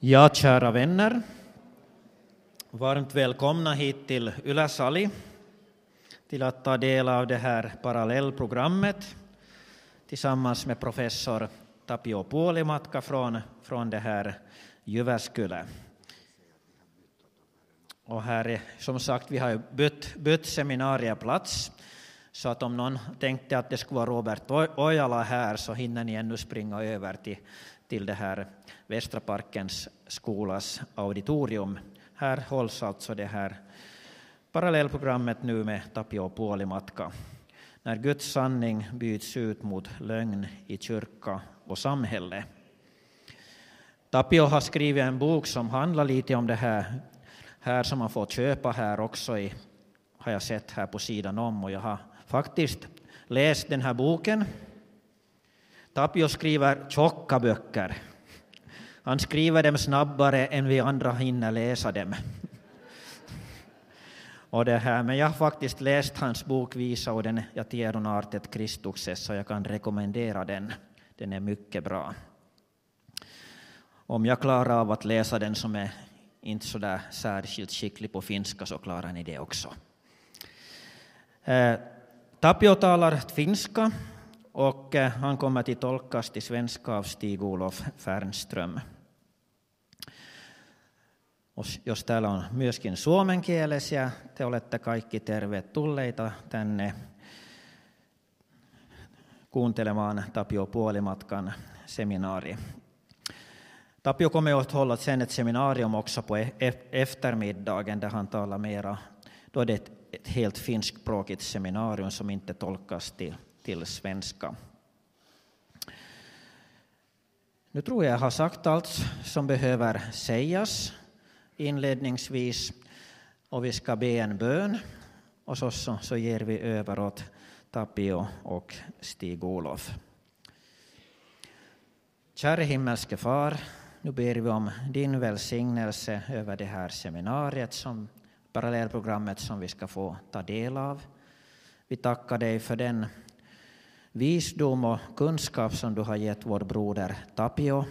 Ja, kära vänner. Varmt välkomna hit till Yläsali till att ta del av det här parallellprogrammet tillsammans med professor Tapio Puolimatka från, från det här Jyväskylä. Och här är, som sagt, vi har bytt, bytt seminarieplats så att om någon tänkte att det skulle vara Robert Ojala här så hinner ni ännu springa över till, till det här Västra Parkens skolas auditorium. Här hålls alltså det här parallellprogrammet nu med Tapio Puolimatka. När Guds sanning byts ut mot lögn i kyrka och samhälle. Tapio har skrivit en bok som handlar lite om det här, här som man får köpa här också i, har jag sett här på sidan om och jag har faktiskt läst den här boken. Tapio skriver tjocka böcker. Han skriver dem snabbare än vi andra hinner läsa dem. Och det här, men jag har faktiskt läst hans bok Visa och den ja tieron artet Kristukses, så jag kan rekommendera den. Den är mycket bra. Om jag klarar av att läsa den som är inte så där särskilt skicklig på finska så klarar ni det också. Eh, Tapio talar finska och eh, han kommer till tolkas till svenska av Stig-Olof Fernström. Jos täällä on myöskin suomenkielisiä, te olette kaikki tervetulleita tänne kuuntelemaan Tapio Puolimatkan seminaari. Tapio kommer att hålla sen ett seminarium också på e- e- eftermiddagen där han talar mera, då är det ett helt finskspråkigt seminarium som inte tolkas till, till svenska. Nu tror jag jag har sagt allt som behöver sägas inledningsvis och vi ska be en bön och så, så, så ger vi över åt Tapio och Stig-Olof. Käre himmelske far, nu ber vi om din välsignelse över det här seminariet, som, parallellprogrammet som vi ska få ta del av. Vi tackar dig för den visdom och kunskap som du har gett vår broder Tapio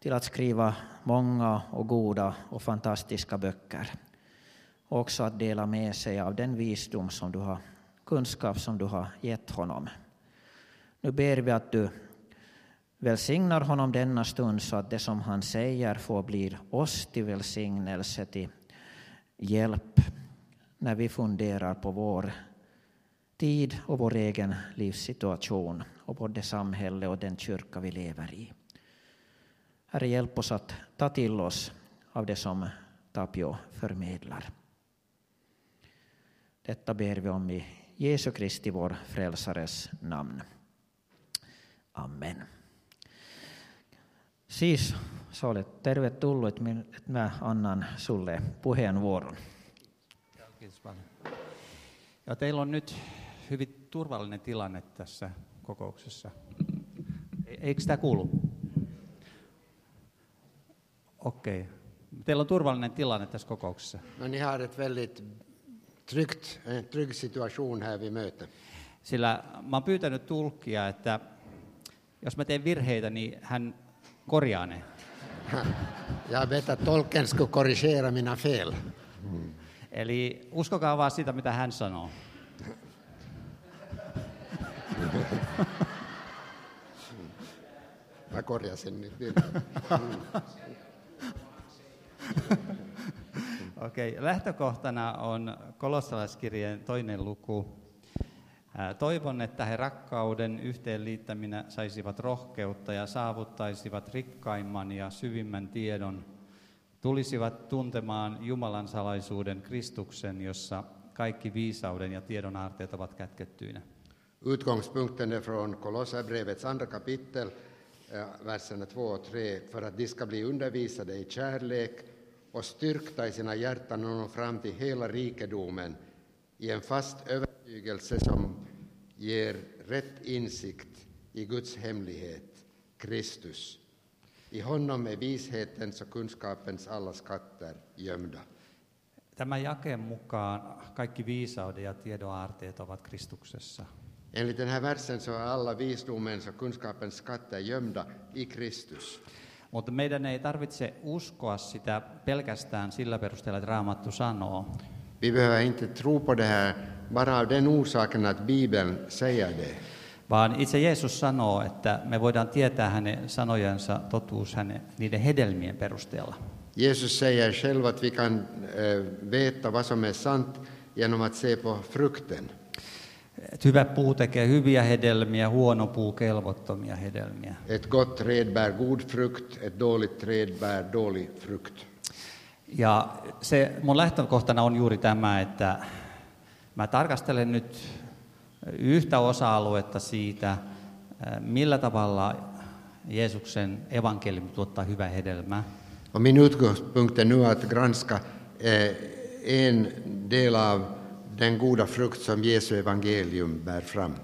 till att skriva många och goda och fantastiska böcker. Och också att dela med sig av den visdom som du har, kunskap som du har gett honom. Nu ber vi att du välsignar honom denna stund så att det som han säger får bli oss till välsignelse, till hjälp när vi funderar på vår tid och vår egen livssituation och både samhälle och den kyrka vi lever i. Herre, hjälp oss att ta till oss av det som Tapio förmedlar. Detta ber vi om i Jesu Kristi, vår frälsares namn. Amen. Siis sä olet tervetullut, että mä annan sulle puheenvuoron. Ja teillä on nyt hyvin turvallinen tilanne tässä kokouksessa. E- eikö sitä kuulu? Okei. Okay. Teillä on turvallinen tilanne tässä kokouksessa. No, ni har ett väldigt tryggt, en trygg situation här vid mötet. Sillä mä oon pyytänyt tulkkia, että jos mä teen virheitä, niin hän korjaa ne. Jag vet att tolken skulle korrigera mina fel. Eli uskokaa vaan sitä, mitä hän sanoo. Mä korjasin nyt. Okei, okay. lähtökohtana on kolossalaiskirjeen toinen luku. Toivon, että he rakkauden yhteenliittäminä saisivat rohkeutta ja saavuttaisivat rikkaimman ja syvimmän tiedon, tulisivat tuntemaan Jumalan salaisuuden Kristuksen, jossa kaikki viisauden ja tiedon aarteet ovat kätkettyinä. Utgångspunkten är från Kolosserbrevets andra kapitel, eh, verserna 2 och 3, för att de ska bli undervisade i kärlek och styrkta i sina hjärtan och nå fram till hela rikedomen i en fast övertygelse som ger rätt insikt i Guds hemlighet, Kristus. I honom är vishetens och kunskapens alla skatter gömda. Tämän jakeen mukaan kaikki viisauden ja tiedon aarteet ovat Kristuksessa. Enligt den här versen så är alla visdomens och kunskapens skatter gömda i Kristus. Mutta meidän ei tarvitse uskoa sitä pelkästään sillä perusteella, että Raamattu sanoo. Vi behöver inte tro på det här bara av den orsaken att Bibeln säger det. Vaan itse Jeesus sanoo, että me voidaan tietää hänen sanojensa totuus hänen, niiden hedelmien perusteella. Jesus säger själv att vi kan eh, veta vad som är sant genom att se på frukten. Et hyvä puu tekee hyviä hedelmiä, huono puu kelvottomia hedelmiä. Ett gott träd bär god frukt, ett dåligt träd bär dålig frukt. Ja se mun lähtökohtana on juuri tämä, että mä tarkastelen nyt yhtä osa-aluetta siitä, millä tavalla Jeesuksen evankeliumi tuottaa hyvää hedelmää. Och min utgångspunkt är nu att granska en del av den goda frukt som Jesu evangelium bär fram.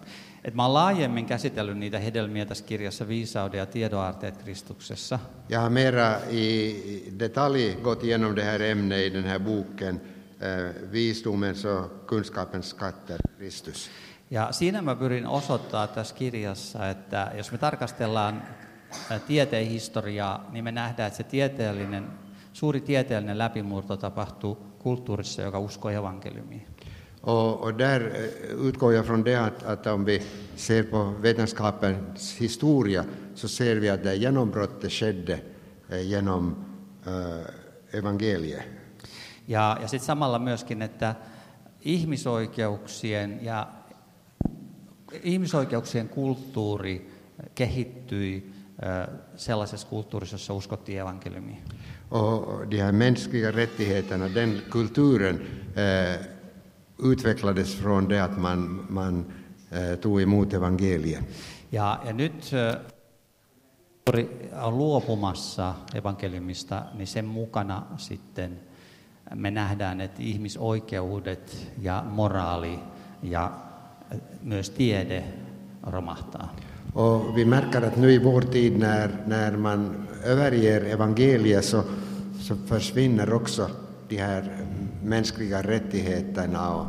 Et mä oon laajemmin käsitellyt niitä hedelmiä tässä kirjassa Viisauden ja tiedonarteet Kristuksessa. Jag har mera i detalj gått igenom det här ämnet i den här boken, eh, Visdomens och kunskapens skatter, Kristus. Ja siinä mä pyrin osoittaa tässä kirjassa, että jos me tarkastellaan ä, tieteen historiaa, niin me nähdään, että se tieteellinen, suuri tieteellinen läpimurto tapahtuu kulttuurissa, joka uskoo evankeliumiin. Och, och där eh, utgår jag från det att, att om vi ser på vetenskapens historia så ser vi att det genombrottet skedde eh, genom eh, evangeliet. Ja, ja sitten samalla myöskin, että ihmisoikeuksien ja ihmisoikeuksien kulttuuri kehittyi ö, sellaisessa kulttuurissa, jossa uskottiin evankeliumiin. Och de här mänskliga rättigheterna, den kulturen eh, utvecklades från det att man, man eh, tog emot evangeliet. Ja, ja nyt kulttuuri on luopumassa evankeliumista, niin sen mukana sitten me nähdään, että ihmisoikeudet ja moraali ja ö, myös tiede romahtaa. Och vi märker att nu i vår tid när, när man överger evangeliet så, så försvinner också de här mänskliga rättigheterna. Och,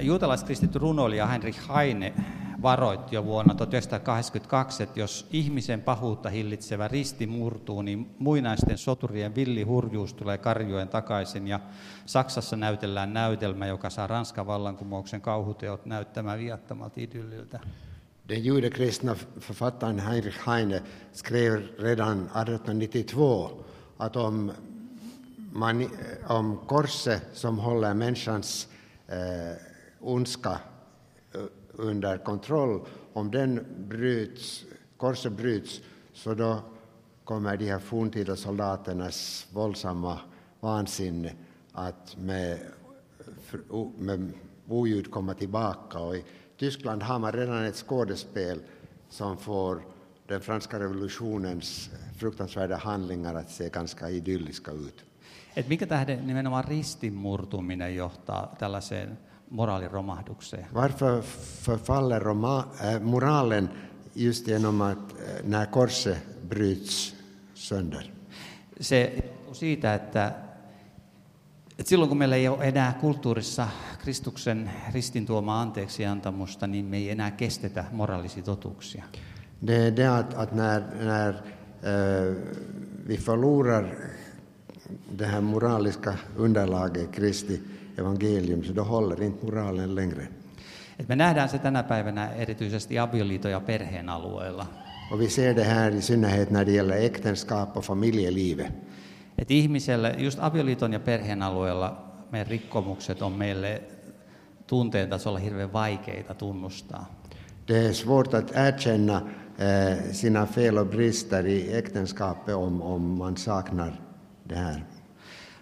Juutalaiskristitty runoilija Heinrich Heine varoitti jo vuonna 1982, että jos ihmisen pahuutta hillitsevä risti murtuu, niin muinaisten soturien villi hurjuus tulee karjoen takaisin ja Saksassa näytellään näytelmä, joka saa Ranskan vallankumouksen kauhuteot näyttämään viattomalta idylliltä. Den judekristna författaren Heinrich Heine skrev redan 1892 att om, man, om korset som håller människans eh, ondska eh, under kontroll, om den bryts, korset bryts, så då kommer de här forntida soldaternas våldsamma vansinne att med, med oljud komma tillbaka. Och I Tyskland har man redan ett skådespel som får den franska revolutionens fruktansvärda handlingar att se ganska idylliska ut. Et mikä tähden nimenomaan ristin murtuminen johtaa tällaiseen moraaliromahdukseen? Varför förfaller roma, äh, moralen just genom att äh, när korset bryts sönder? Se siitä, että, että silloin kun meillä ei ole enää kulttuurissa Kristuksen ristin tuomaa anteeksiantamusta, niin me ei enää kestetä moraalisia totuuksia. Det är det att, att när, när äh, vi förlorar det här moraliska underlaget, Kristi evangelium, så då håller inte moralen längre. Et me nähdään se tänä päivänä erityisesti avioliiton ja perheen alueella. Och vi ser det här i synnerhet när det gäller äktenskap och familjelivet. Et ihmiselle, just avioliiton ja perheen alueella, meidän rikkomukset on meille tunteen tasolla hirveän vaikeita tunnustaa. Det är svårt att erkänna eh, sina fel och brister i äktenskapet om, om man saknar det här.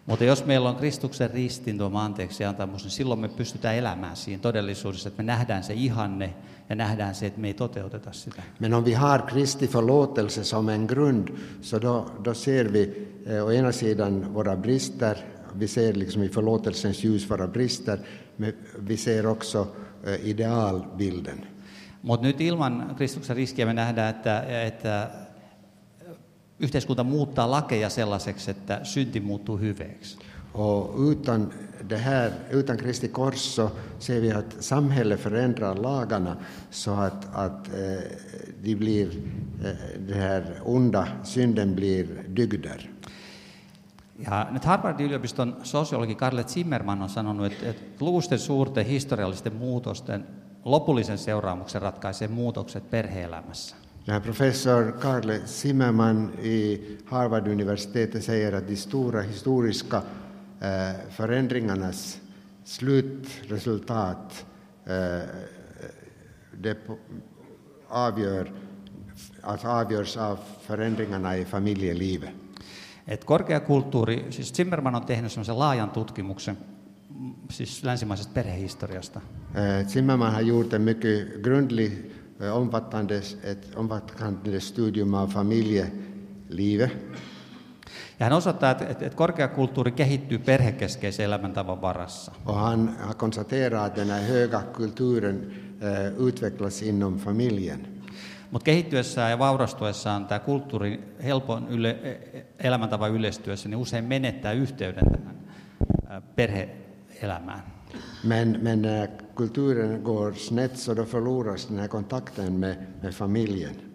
Mutta jos meillä on Kristuksen ristin tuoma anteeksi antamus, niin silloin me pystytään elämään siinä todellisuudessa, että me nähdään se ihanne ja nähdään se, että me ei toteuteta sitä. Men om vi har Kristi förlåtelse som en grund så då, då ser vi eh, å ena sidan våra brister, vi ser liksom i förlåtelsens ljus våra brister, men vi ser också eh, idealbilden. Mutta nyt ilman Kristuksen riskiä me nähdään, että, että yhteiskunta muuttaa lakeja sellaiseksi, että synti muuttuu hyveeksi. Och utan det här, utan Kristi kors så ser vi att samhället förändrar lagarna så att, att eh, de blir, eh, det här onda synden blir dygder. Ja nyt Harvardin yliopiston sosiologi Karle Zimmerman on sanonut, että, että lukuisten suurten historiallisten muutosten lopullisen seuraamuksen ratkaisee muutokset perheelämässä. Den här professor Karl Zimmerman i Harvard-universitetet säger att de stora historiska förändringarnas slutresultat eh, det avgör, alltså avgörs av förändringarna i familjelivet. Et korkeakulttuuri, siis Zimmerman on tehnyt semmoisen laajan tutkimuksen siis länsimaisesta perhehistoriasta. Eh, Zimmerman har gjort en mycket grundlig, eh, omfattande, ett omfattande studium av familjelivet. Ja hän osoittaa, että, että, että korkeakulttuuri kehittyy perhekeskeisen elämäntavan varassa. Och han har konstaterat att den här höga kulturen eh, utvecklas inom familjen. Mutta kehittyessään ja vaurastuessaan tämä kulttuuri helpon yle, e- elämäntavan yleistyessä niin usein menettää yhteyden tähän ää, perhe-elämään. Men, men när kulturen går snett så då förloras den här kontakten med, med familjen.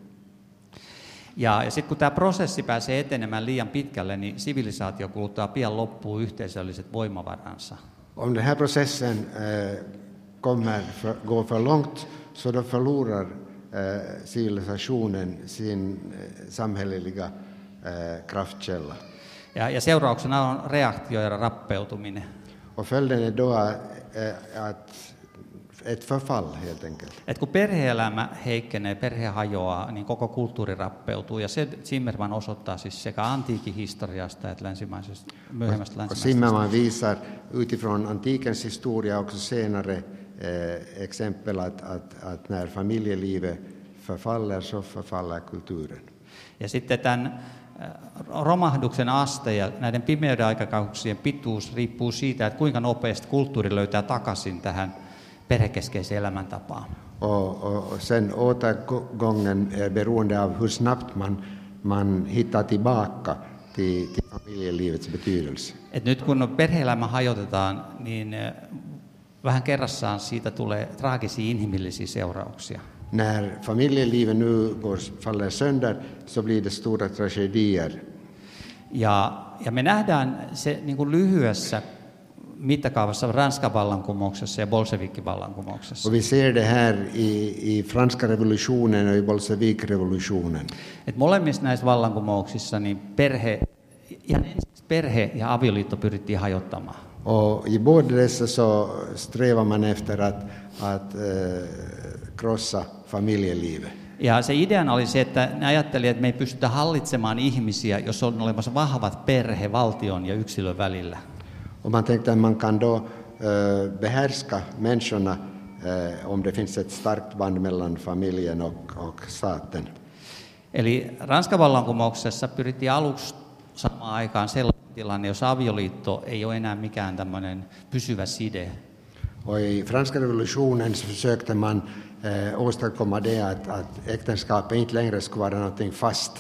Ja, ja sitten kun tämä prosessi pääsee etenemään liian pitkälle, niin sivilisaatio kuluttaa pian loppuun yhteisölliset voimavaransa. Om den här processen eh, kommer för, går för långt så då förlorar eh, civilisationen sin eh, samhälleliga eh, kraftkälla. Ja, ja seurauksena on reaktio ja rappeutuminen. Och följden är då eh, att ett förfall helt enkelt. Et kun perhe-elämä heikkenee, perhe hajoaa, niin koko kulttuuri rappeutuu. Ja se Zimmerman osoittaa siis sekä antiikin historiasta että länsimaisesta, myöhemmästä länsimaisesta. Zimmerman visar utifrån antikens historia också senare eh, exempel att, att, att när familjelivet förfaller så förfaller kulturen. Ja sitten tämän äh, romahduksen aste ja näiden pimeyden aikakauksien pituus riippuu siitä, että kuinka nopeasti kulttuuri löytää takaisin tähän perhekeskeiseen elämäntapaan. Och, och, och sen återgången är beroende av hur snabbt man, man hittar tillbaka till, till familjelivets betydelse. Et nyt kun perhe-elämä hajotetaan, niin äh, vähän kerrassaan siitä tulee traagisia inhimillisiä seurauksia. När familjelivet nu går, faller sönder så blir det stora tragedier. Ja, ja me nähdään se niin kuin lyhyessä mittakaavassa Ranskan vallankumouksessa ja Bolshevikin vallankumouksessa. Och vi ser det här i, i franska revolutionen och i bolsjevikrevolutionen. Et molemmissa näissä vallankumouksissa niin perhe, ihan perhe ja avioliitto pyrittiin hajottamaan. Och i båda dessa så strävar man efter att, att eh, krossa familjelivet. Ja se ideana oli se, että ne ajattelivat, että me ei pystytä hallitsemaan ihmisiä, jos on olemassa vahvat perhe valtion ja yksilön välillä. Och man tänkte att man kan då eh, behärska människorna eh, om det finns ett starkt band mellan familjen och, och staten. Eli Ranskan vallankumouksessa pyrittiin aluksi samaan aikaan sellainen tilanne, jos avioliitto ei ole enää mikään tämmöinen pysyvä side, Och i franska revolutionen så försökte man eh, åstadkomma det att, att äktenskapet inte längre skulle vara någonting fast.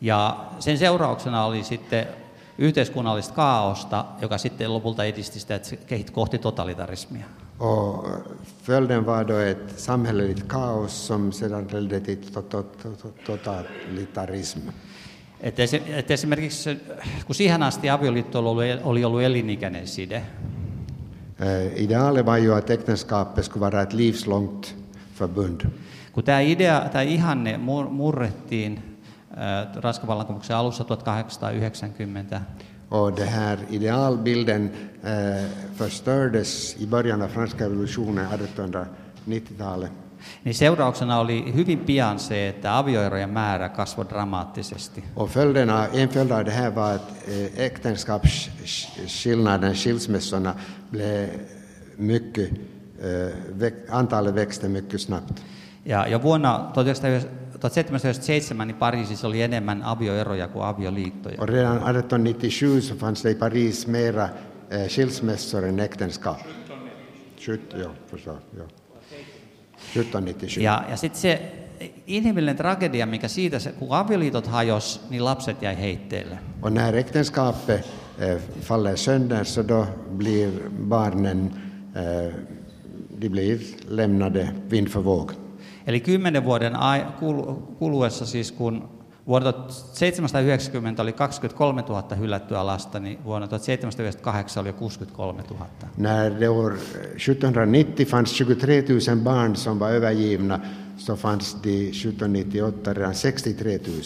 Ja sen seurauksena oli sitten yhteiskunnallista kaaosta, joka sitten lopulta edisti sitä, että se kehitti kohti totalitarismia. Och följden var då ett samhälleligt kaos som sedan ledde till to- to- to- totalitarism. Et esi- et esimerkiksi kun siihen asti avioliitto oli oli ollut elinikäinen side, Eh, Idealet var ju att äktenskapet skulle vara ett livslångt förbund. kun tämä idea tai ihanne mur- murrettiin Ranskan vallankumouksen alussa 1890, Och det här idealbilden eh, förstördes i början av franska revolutionen 1890-talet. niin seurauksena oli hyvin pian se, että avioerojen määrä kasvoi dramaattisesti. Och följden av, en följd av det här var att eh, äktenskapsskillnaden, skilsmässorna, blev mycket, eh, antalet växte mycket snabbt. Ja jo vuonna 1797 niin Pariisissa oli enemmän avioeroja kuin avioliittoja. Och redan 1897 så fanns det i Paris mera eh, skilsmässor än äktenskap. 17, ja, förstår, ja. 1797. Ja, ja sitten se inhimillinen tragedia, mikä siitä, se, kun avioliitot hajos, niin lapset jäi heitteille. Och när äktenskapet eh, faller sönder så då blir barnen eh, de blir lämnade vind för våg. Eli kymmenen vuoden kuluessa siis, kun vuonna 1790 oli 23 000 hylättyä lasta, niin vuonna 1798 oli jo 63 000. När det år 1790 fanns 23 000 barn som var övergivna så fanns det 1798 redan 63 000.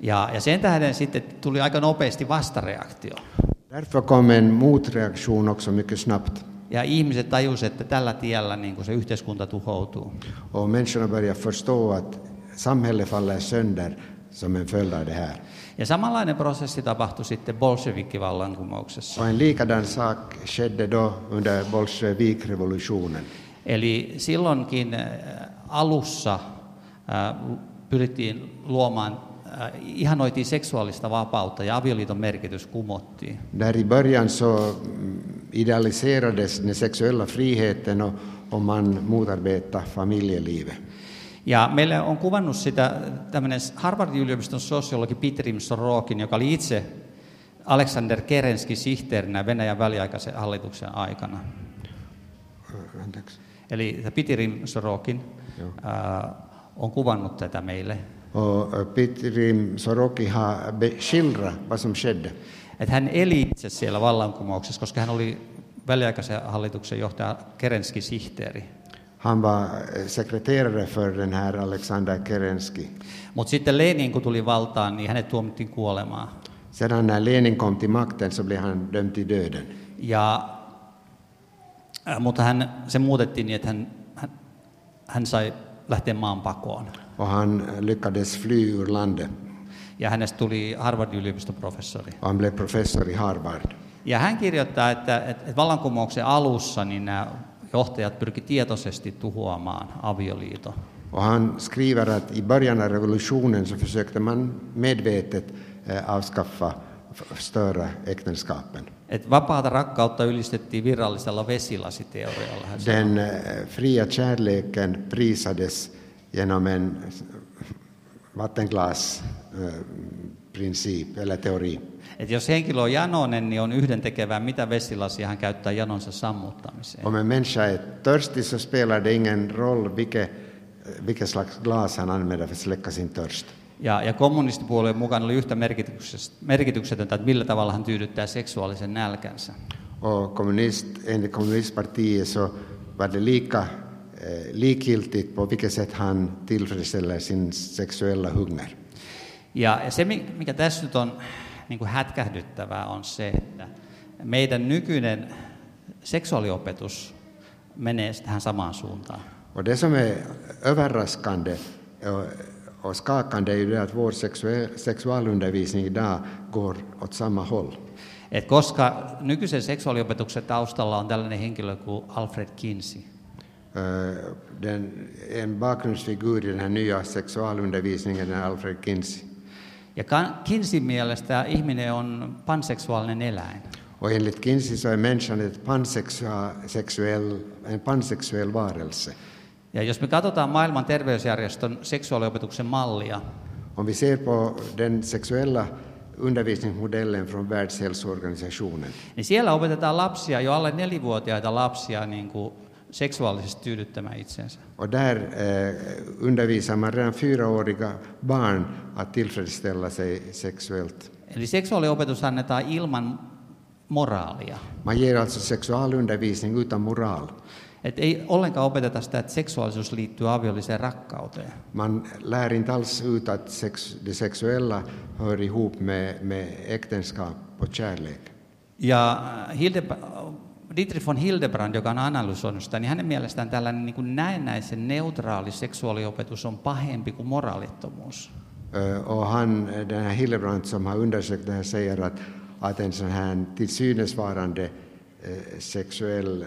Ja, ja sen tähden sitten tuli aika nopeasti vastareaktio. Därför kom en motreaktion också mycket snabbt. Ja ihmiset tajusivat, että tällä tiellä niin kuin se yhteiskunta tuhoutuu. Och människorna började förstå att samhället faller sönder som en följd av det här. Ja samanlainen prosessi tapahtui sitten bolshevikkivallankumouksessa. Och en likadan sak skedde då under bolsjevikrevolutionen. Eli silloinkin äh, alussa äh, pyrittiin luomaan, äh, ihanoitiin seksuaalista vapautta ja avioliiton merkitys kumottiin. Där i början så mm, idealiserades den sexuella friheten och, och man motarbetade familjelivet. Ja meille on kuvannut sitä tämmöinen Harvardin yliopiston sosiologi Peter Sorokin, joka oli itse Alexander Kerenski sihteerinä Venäjän väliaikaisen hallituksen aikana. Anteeksi. Eli Peter Sorokin ää, on kuvannut tätä meille. Och eh, Petri Soroki har be- skildrat vad som skedde. Että hän eli itse siellä vallankumouksessa, koska hän oli väliaikaisen hallituksen johtaja Kerenski sihteeri. Han var eh, sekreterare för den här Alexander Kerensky. Mutta sitten Lenin, kun tuli valtaan, niin hänet tuomittiin kuolemaan. Sedan när Lenin kom till makten så blev han dömd till döden. Ja, äh, mutta hän, se muutettiin niin, että hän, hän, hän sai lähteä maan pakoon. Och han lyckades fly ur landet. Ja hänestä tuli Harvardin yliopiston professori. Han blev professor i Harvard. Ja hän kirjoittaa, että, että, vallankumouksen alussa niin nämä johtajat pyrki tietoisesti tuhoamaan avioliiton. Och han skriver att i början av revolutionen så försökte man medvetet eh, avskaffa, störa äktenskapen. Että vapaata rakkautta ylistettiin virallisella vesilasiteorialla. hän. Den eh, fria kärleken prisades genom en vattenglasprincip eller teori. Että jos henkilö on janoinen, niin on yhdentekevää, mitä vesilasia hän käyttää janonsa sammuttamiseen. Om en människa är törstig så spelar det ingen roll vilket, vilket slags glas han använder för att släcka sin törst. Ja, ja kommunistipuolueen mukaan oli yhtä merkityksetöntä, että millä tavalla hän tyydyttää seksuaalisen nälkänsä. Och kommunist, enligt kommunistpartiet så var det lika eh, likgiltigt på vilket sätt han tillfredsställer sin sexuella hunger. Ja, se, mi- mikä tässä nyt on niin kuin hätkähdyttävää, on se, että meidän nykyinen seksuaaliopetus menee tähän samaan suuntaan. Och det som är överraskande och, och skakande är ju det att vår sexualundervisning idag går åt samma håll. Et koska nykyisen seksuaaliopetuksen taustalla on tällainen henkilö kuin Alfred Kinsey, Eh, Den, en bakgrundsfigur i den här nya sexualundervisningen är Alfred Kinsey. Ja Kinseyn mielestä ihminen on panseksuaalinen eläin. Och enligt Kinsey så är människan ett pansexuell, en pansexuell varelse. Ja jos me katsotaan maailman terveysjärjestön seksuaaliopetuksen mallia, Om vi ser på den sexuella undervisningsmodellen från Världshälsoorganisationen niin siellä opetetaan lapsia, jo alle nelivuotiaita lapsia, niin kuin seksuaalisesti tyydyttämään itsensä. och där eh, undervisar man redan fyraåriga barn att tillfredsställa sig sexuellt. Eli seksuaaliopetus annetaan ilman moraalia. Man ger alltså sexualundervisning utan moral. Et ei ollenkaan opeteta sitä, että seksuaalisuus liittyy aviolliseen rakkauteen. Man lär inte alls ut att sex, det sexuella hör ihop med, med äktenskap och kärlek. Ja Hilde, Dietrich von Hildebrand, joka on analysoinut sitä, niin hänen mielestään tällainen niin kuin näennäisen neutraali seksuaaliopetus on pahempi kuin moraalittomuus. Och han, den här Hillebrand som har undersökt det här säger att, att en sån här till synes varande sexuell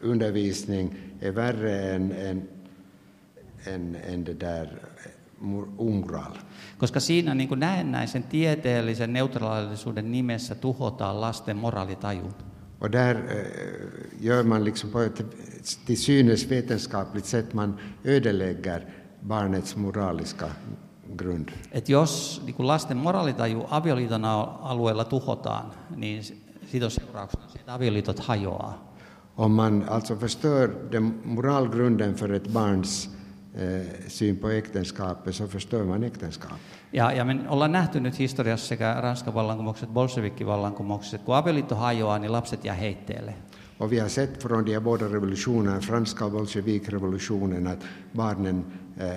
undervisning är värre än, än, än, än det där omoral. Koska siinä niin kuin näennäisen tieteellisen neutraalisuuden nimessä tuhotaan lasten moraalitajun. Och där eh, gör man liksom på ett till synes vetenskapligt sätt, man ödelägger barnets moraliska grund. Että jos niin kuin lasten moraalitaju avioliiton alueella tuhotaan, niin siitä on seurauksena se, että avioliitot hajoaa. Om man alltså förstör den moralgrunden för ett barns syn på äktenskapet så förstör man äktenskapet. Ja, ja me ollaan nähty nyt historiassa sekä Ranskan vallankumouksessa että bolshevikkivallankumouksessa, että kun avioliitto hajoaa, niin lapset jää heitteelle. Och vi har sett från de båda revolutionerna, franska och bolsjevikrevolutionen, att barnen eh,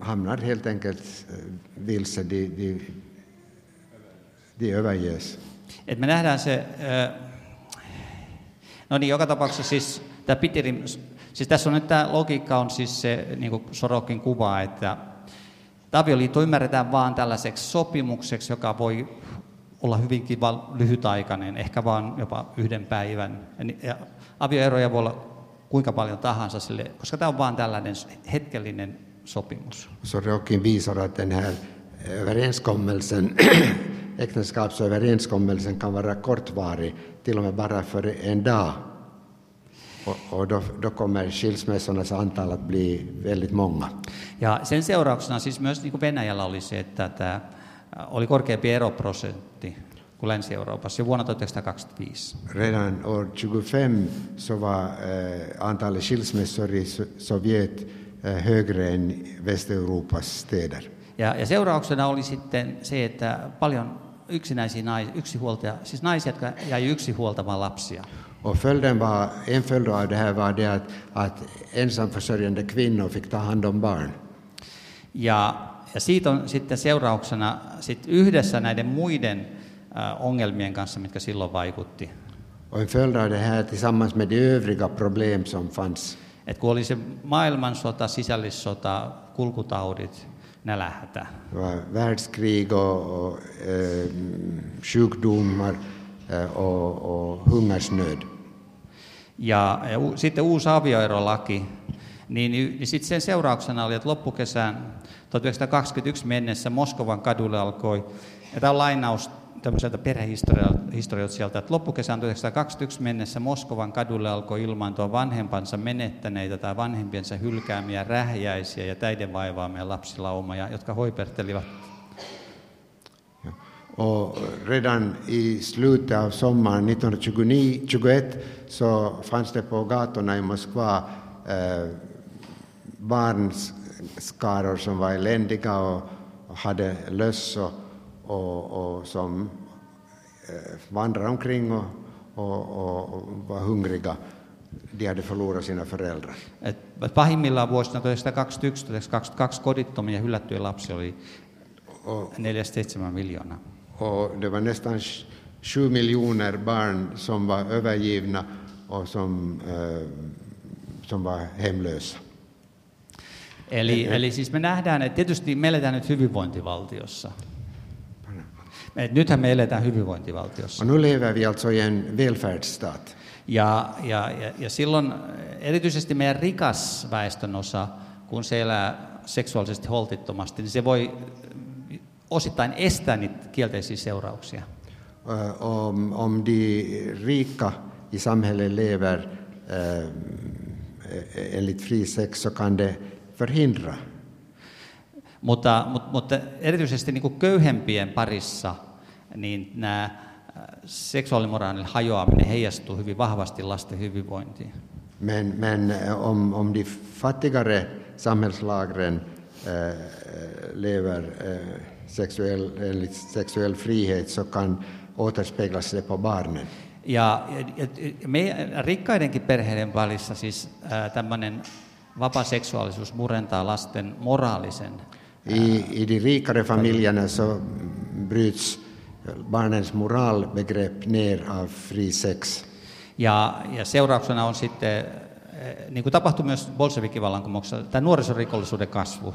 hamnar helt enkelt eh, vilse, de, de, de överges. Et me nähdään se, ö, no niin, joka tapauksessa siis tämä Piterin, siis tässä on nyt tämä logiikka on siis se, niin kuin Sorokin kuvaa, että avioliitto ymmärretään vaan tällaiseksi sopimukseksi, joka voi olla hyvinkin lyhytaikainen, ehkä vaan jopa yhden päivän. Ja avioeroja voi olla kuinka paljon tahansa, sille, koska tämä on vaan tällainen hetkellinen sopimus. Sorokin visar att den överenskommelsen, äktenskapsöverenskommelsen kan vara kortvarig, till och med bara för en dag. Och, och då, då kommer skilsmässornas antal att bli väldigt många. Ja sen seurauksena siis myös niin kuin Venäjällä oli se, että tämä oli korkeampi eroprosentti kuin Länsi-Euroopassa jo vuonna 1925. Redan år 25 så var eh, antalet skilsmässor i So- Sovjet eh, högre än Västeuropas städer. Ja, ja seurauksena oli sitten se, että paljon yksinäisiä naisia, yksihuoltaja, siis naisia, jotka jäi yksinhuoltamaan lapsia. Och följden var, en följd av det här var det att, att ensamförsörjande kvinnor fick ta hand om barn. Ja, ja siitä on sitten seurauksena sit yhdessä näiden muiden äh, ongelmien kanssa, mitkä silloin vaikutti. Och en följd av det här tillsammans med de övriga problem som fanns. Et kun oli se maailmansota, sisällissota, kulkutaudit, nälähätä, världskrig och, och eh, sjukdomar eh, och, och hungersnöd. Ja, ja u, sitten uusi avioerolaki, niin, niin sitten sen seurauksena oli, että loppukesään 1921 mennessä Moskovan kadulle alkoi, ja tämä on lainaus tämmöiseltä perhehistorioitsijalta, että loppukesään 1921 mennessä Moskovan kadulle alkoi ilmaantua vanhempansa menettäneitä tai vanhempiensa hylkäämiä rähjäisiä ja täiden vaivaamia lapsilaumoja, jotka hoipertelivat. Och redan i slutet av sommaren 1921 så fanns det på gatorna i Moskva eh, barnskaror som var eländiga och, och hade löss och, och, och som eh, vandrade omkring och, och, var hungriga. De hade förlorat sina föräldrar. Et pahimmillaan vuosina 1921-1922 kodittomia hylättyjä lapsia oli Och 4-7 miljoonaa. Och det var nästan sj- sju miljoner barn som var övergivna och som, eh, som var hemlösa. Eli, eli siis me nähdään, että tietysti me eletään nyt hyvinvointivaltiossa. Et nythän me eletään hyvinvointivaltiossa. Och nu lever vi alltså i en välfärdsstat. Ja, ja, ja, ja silloin erityisesti meidän rikas väestönosa, kun se elää seksuaalisesti holtittomasti, niin se voi osittain estää niitä kielteisiä seurauksia. Om, om de rika i samhället lever eh, enligt fri sex så kan det förhindra. Mutta, mutta, mutta erityisesti niin kuin köyhempien parissa, niin nämä äh, seksuaalimoraalin hajoaminen heijastuu hyvin vahvasti lasten hyvinvointiin. Men, men om, om de fattigare samhällslagren eh, lever eh, sexuell, enligt sexuell frihet så kan återspeglas det på barnen. Ja, ja, ja me, rikkaidenkin perheiden välissä siis tämmöinen vapaa seksuaalisuus murentaa lasten moraalisen. I, I de rikare familjerna så bryts barnens moralbegrepp ner av fri sex. Ja, ja seurauksena on sitten, niin kuin tapahtui myös bolshevikivallankumouksessa, tämä nuorisorikollisuuden kasvu.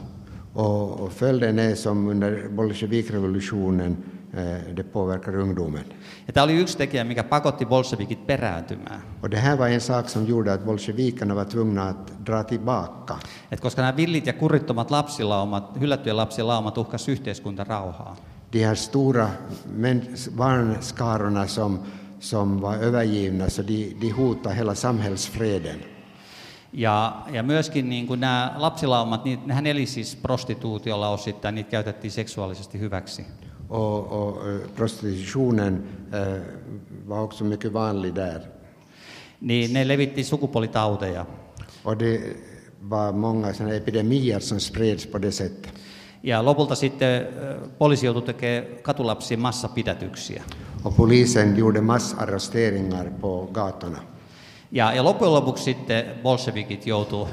Och, och följden är som under bolsjevikrevolutionen, eh, det påverkar ungdomen. Ja tämä oli yksi tekijä, mikä pakotti bolshevikit perääntymään. Och det här var en sak som gjorde att bolsjevikerna var tvungna att dra tillbaka. Et koska nämä villit ja kurittomat lapsilaumat, hylättyjen lapsien laumat uhkas yhteiskuntarauhaa. De här stora barnskarorna som, som var övergivna, så de, de hotade hela samhällsfreden. Ja, ja myöskin niin kuin nämä lapsilaumat, niin nehän eli siis prostituutiolla osittain, niitä käytettiin seksuaalisesti hyväksi. Och, och prostitutionen eh, var också mycket vanlig där. Niin ne levitti sukupuolitauteja. Och det var många såna epidemier som spreds på det sättet. Ja lopulta sitten poliisi joutui tekemään katulapsien massapidätyksiä. Och polisen gjorde massarresteringar på gatorna. Ja, ja loppujen lopuksi sitten bolshevikit joutuu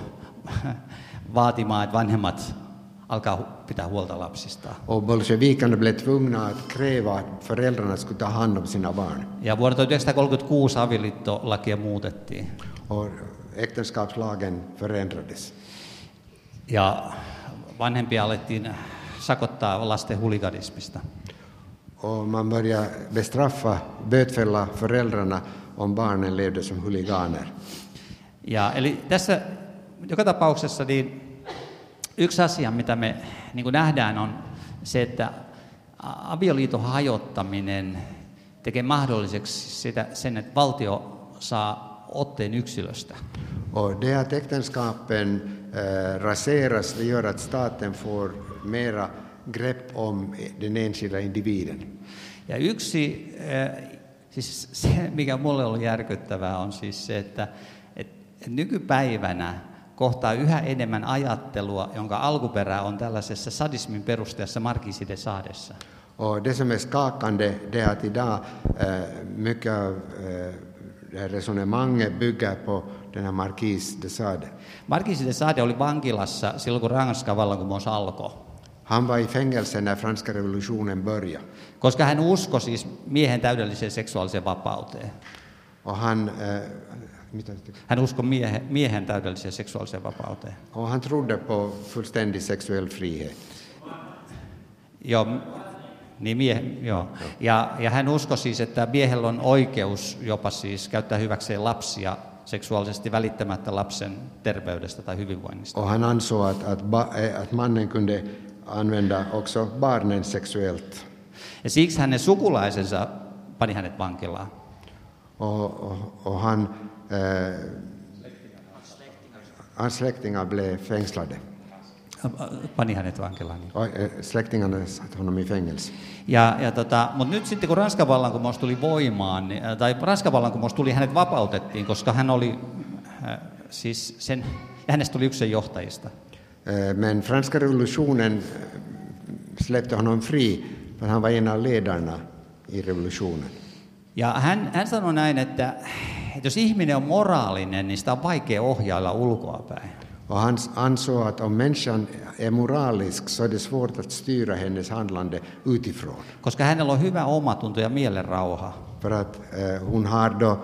vaatimaan, että vanhemmat alkaa pitää huolta lapsistaan. Och bolsjevikerna blev tvungna att kräva att föräldrarna skulle ta hand om sina barn. Ja vuonna 1936 avioliittolakia muutettiin. Och äktenskapslagen förändrades. Ja vanhempia alettiin sakottaa lasten huliganismista. Och man började bestraffa, bötfälla föräldrarna om barnen levde som huliganer. Ja, eli tässä joka tapauksessa niin yksi asia, mitä me niin nähdään, on se, että avioliiton hajottaminen tekee mahdolliseksi sitä, sen, että valtio saa otteen yksilöstä. Och det att äktenskapen eh, raseras, det gör att staten får mera grepp om den enskilda individen. Ja yksi, eh, siis se mikä mulle oli järkyttävää on siis se, että et, et nykypäivänä kohtaa yhä enemmän ajattelua, jonka alkuperä on tällaisessa sadismin perusteessa Marquis de Sadessa. Och det som är skakande det är att idag eh, mycket av eh, här resonemanget bygger på den här Marquis de Sade. Marquis de Sade oli vankilassa silloin, kun Ranskan vallankumous alkoi. Han var i fängelse när franska revolutionen började. Koska hän uskoi siis miehen täydelliseen seksuaaliseen vapauteen. Och han, eh? Hän uskoi miehen, miehen täydelliseen seksuaaliseen vapauteen. och han trodde på fullständig sexuell frihet. Joo, niin mie, joo. Ja, ja hän uskoi siis, että miehellä on oikeus jopa siis käyttää hyväkseen lapsia seksuaalisesti välittämättä lapsen terveydestä tai hyvinvoinnista. Och han ansåg att, att, att mannen kunde använda också barnen sexuellt. Ja siksi hänen sukulaisensa pani hänet vankilaan. Och, han, eh, hans släktingar blev fängslade. Pani hänet vankilaan. Niin. Och, eh, släktingarna satte honom i fängelse. Ja, ja tota, mutta nyt sitten kun Ranskan vallankumous tuli voimaan, niin- tai Ranskan vallankumous tuli, hänet vapautettiin, koska hän oli, siis sen, ja hänestä tuli yksi sen johtajista. Eh, Men franska revolutionen eh, släppte honom fri för han var en av ledarna i revolutionen. Ja hän, hän sanoi näin, että, että jos ihminen on moraalinen, niin sitä on vaikea ohjailla ulkoapäin. Och han ansåg att om människan är moralisk så är det svårt att styra hennes handlande utifrån. Koska hänellä on hyvä omatunto ja mielenrauha. För att eh, hon har då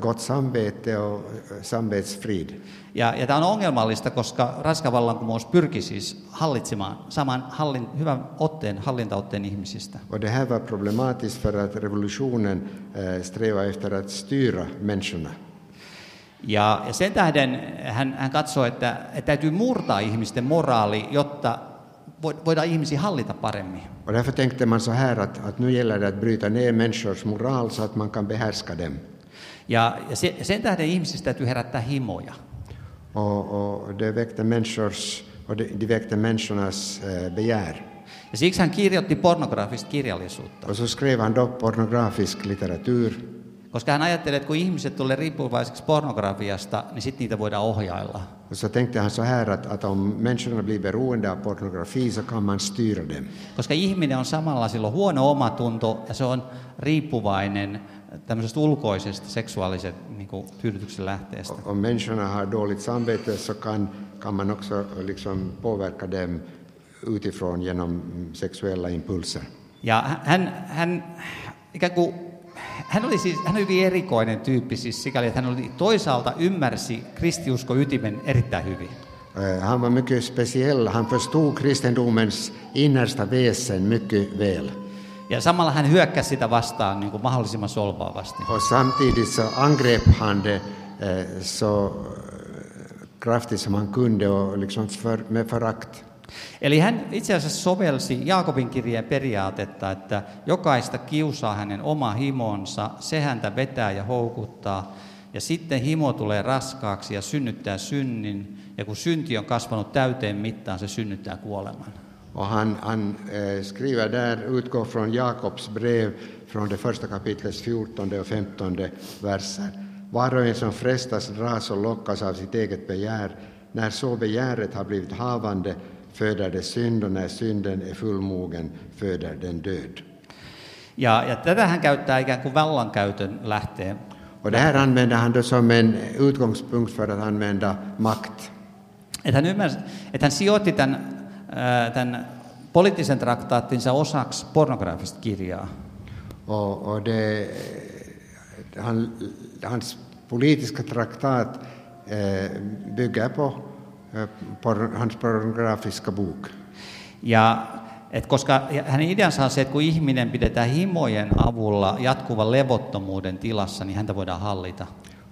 gott samvete och eh, samvetsfrid. Ja, ja tämä on ongelmallista, koska Ranskan vallankumous pyrki siis hallitsemaan, saman hallin, hyvän otteen, hallintaotteen ihmisistä. Och det här var problematiskt för att revolutionen eh, strävade efter att styra människorna. Ja, ja sen tähden hän, hän katsoo, että, että täytyy murtaa ihmisten moraali, jotta vo- voidaan ihmisiä hallita paremmin. Och därför tänkte man så här att, att nu gäller det att bryta ner människors moral så att man kan behärska dem. Ja, ja se, sen tähden ihmisistä täytyy herättää himoja. Och, och det väckte människors, och det, det väckte människornas eh, begär. Ja siksi hän kirjoitti pornografista kirjallisuutta. Och så skrev han då pornografisk litteratur. Koska hän ajattelee, että kun ihmiset tulee riippuvaiseksi pornografiasta, niin sitten niitä voidaan ohjailla. Och så tänkte han så här att, att om människorna blir beroende av pornografi så kan man styra dem. Koska ihminen on samalla silloin huono omatunto ja se on riippuvainen tämmöisestä ulkoisesta seksuaalisen niin kuin, tyydytyksen lähteestä. Om människorna har dåligt samvete så kan, kan man också liksom påverka dem utifrån genom sexuella impulser. Ja hän, hän, ikään kuin, hän oli siis hän oli hyvin erikoinen tyyppi siis sikäli, että hän oli toisaalta ymmärsi kristiusko ytimen erittäin hyvin. Eh, Han var mycket speciell. Han förstod kristendomens innersta väsen mycket väl. Ja samalla hän hyökkäsi sitä vastaan niin kuin mahdollisimman solvaavasti. Och samtidigt så angrep han det eh, så eh, kraftigt som han kunde och liksom för, med förakt. Eli hän itse asiassa sovelsi Jaakobin kirjeen periaatetta, että jokaista kiusaa hänen oma himonsa, se häntä vetää ja houkuttaa. ja sitten himo tulee raskaaksi ja synnyttää synnin, ja kun synti on kasvanut täyteen mittaan, se synnyttää kuoleman. Och han, han eh, skriver där, utgår från Jakobs brev från det första kapitlets 14 och 15 verser. Var och en som frestas dras och lockas av sitt eget begär. När så begäret har blivit havande föder det synd och när synden är fullmogen föder den död. Ja, ja tätä hän käyttää ikään kuin vallankäytön lähteen. Och det här använder han då som en utgångspunkt för att använda makt. Että hän, ymmärsi, että hän sijoitti tämän, tämän poliittisen traktaattinsa osaksi pornografista kirjaa. Och, och det, han, hans politiska traktat eh, bygger på eh, por, hans pornografiska bok. Ja et koska hänen ideansa on se, että kun ihminen pidetään himojen avulla jatkuvan levottomuuden tilassa, niin häntä voidaan hallita.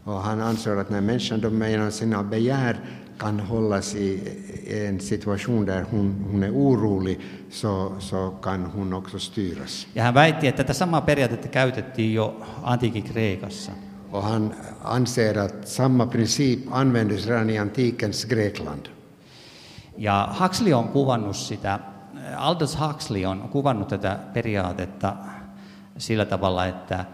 Och han anser att när människan de genom sina begär kan hållas i en situation där hon, hon är orolig så, så kan hon också styras. Ja hän väitti, että tätä samaa periaatetta käytettiin jo antiikin Kreikassa. Och han anser att samma princip användes redan i antikens Grekland. Ja Huxley on kuvannut sitä, Aldous Huxley on kuvannut tätä periaatetta sillä tavalla, että,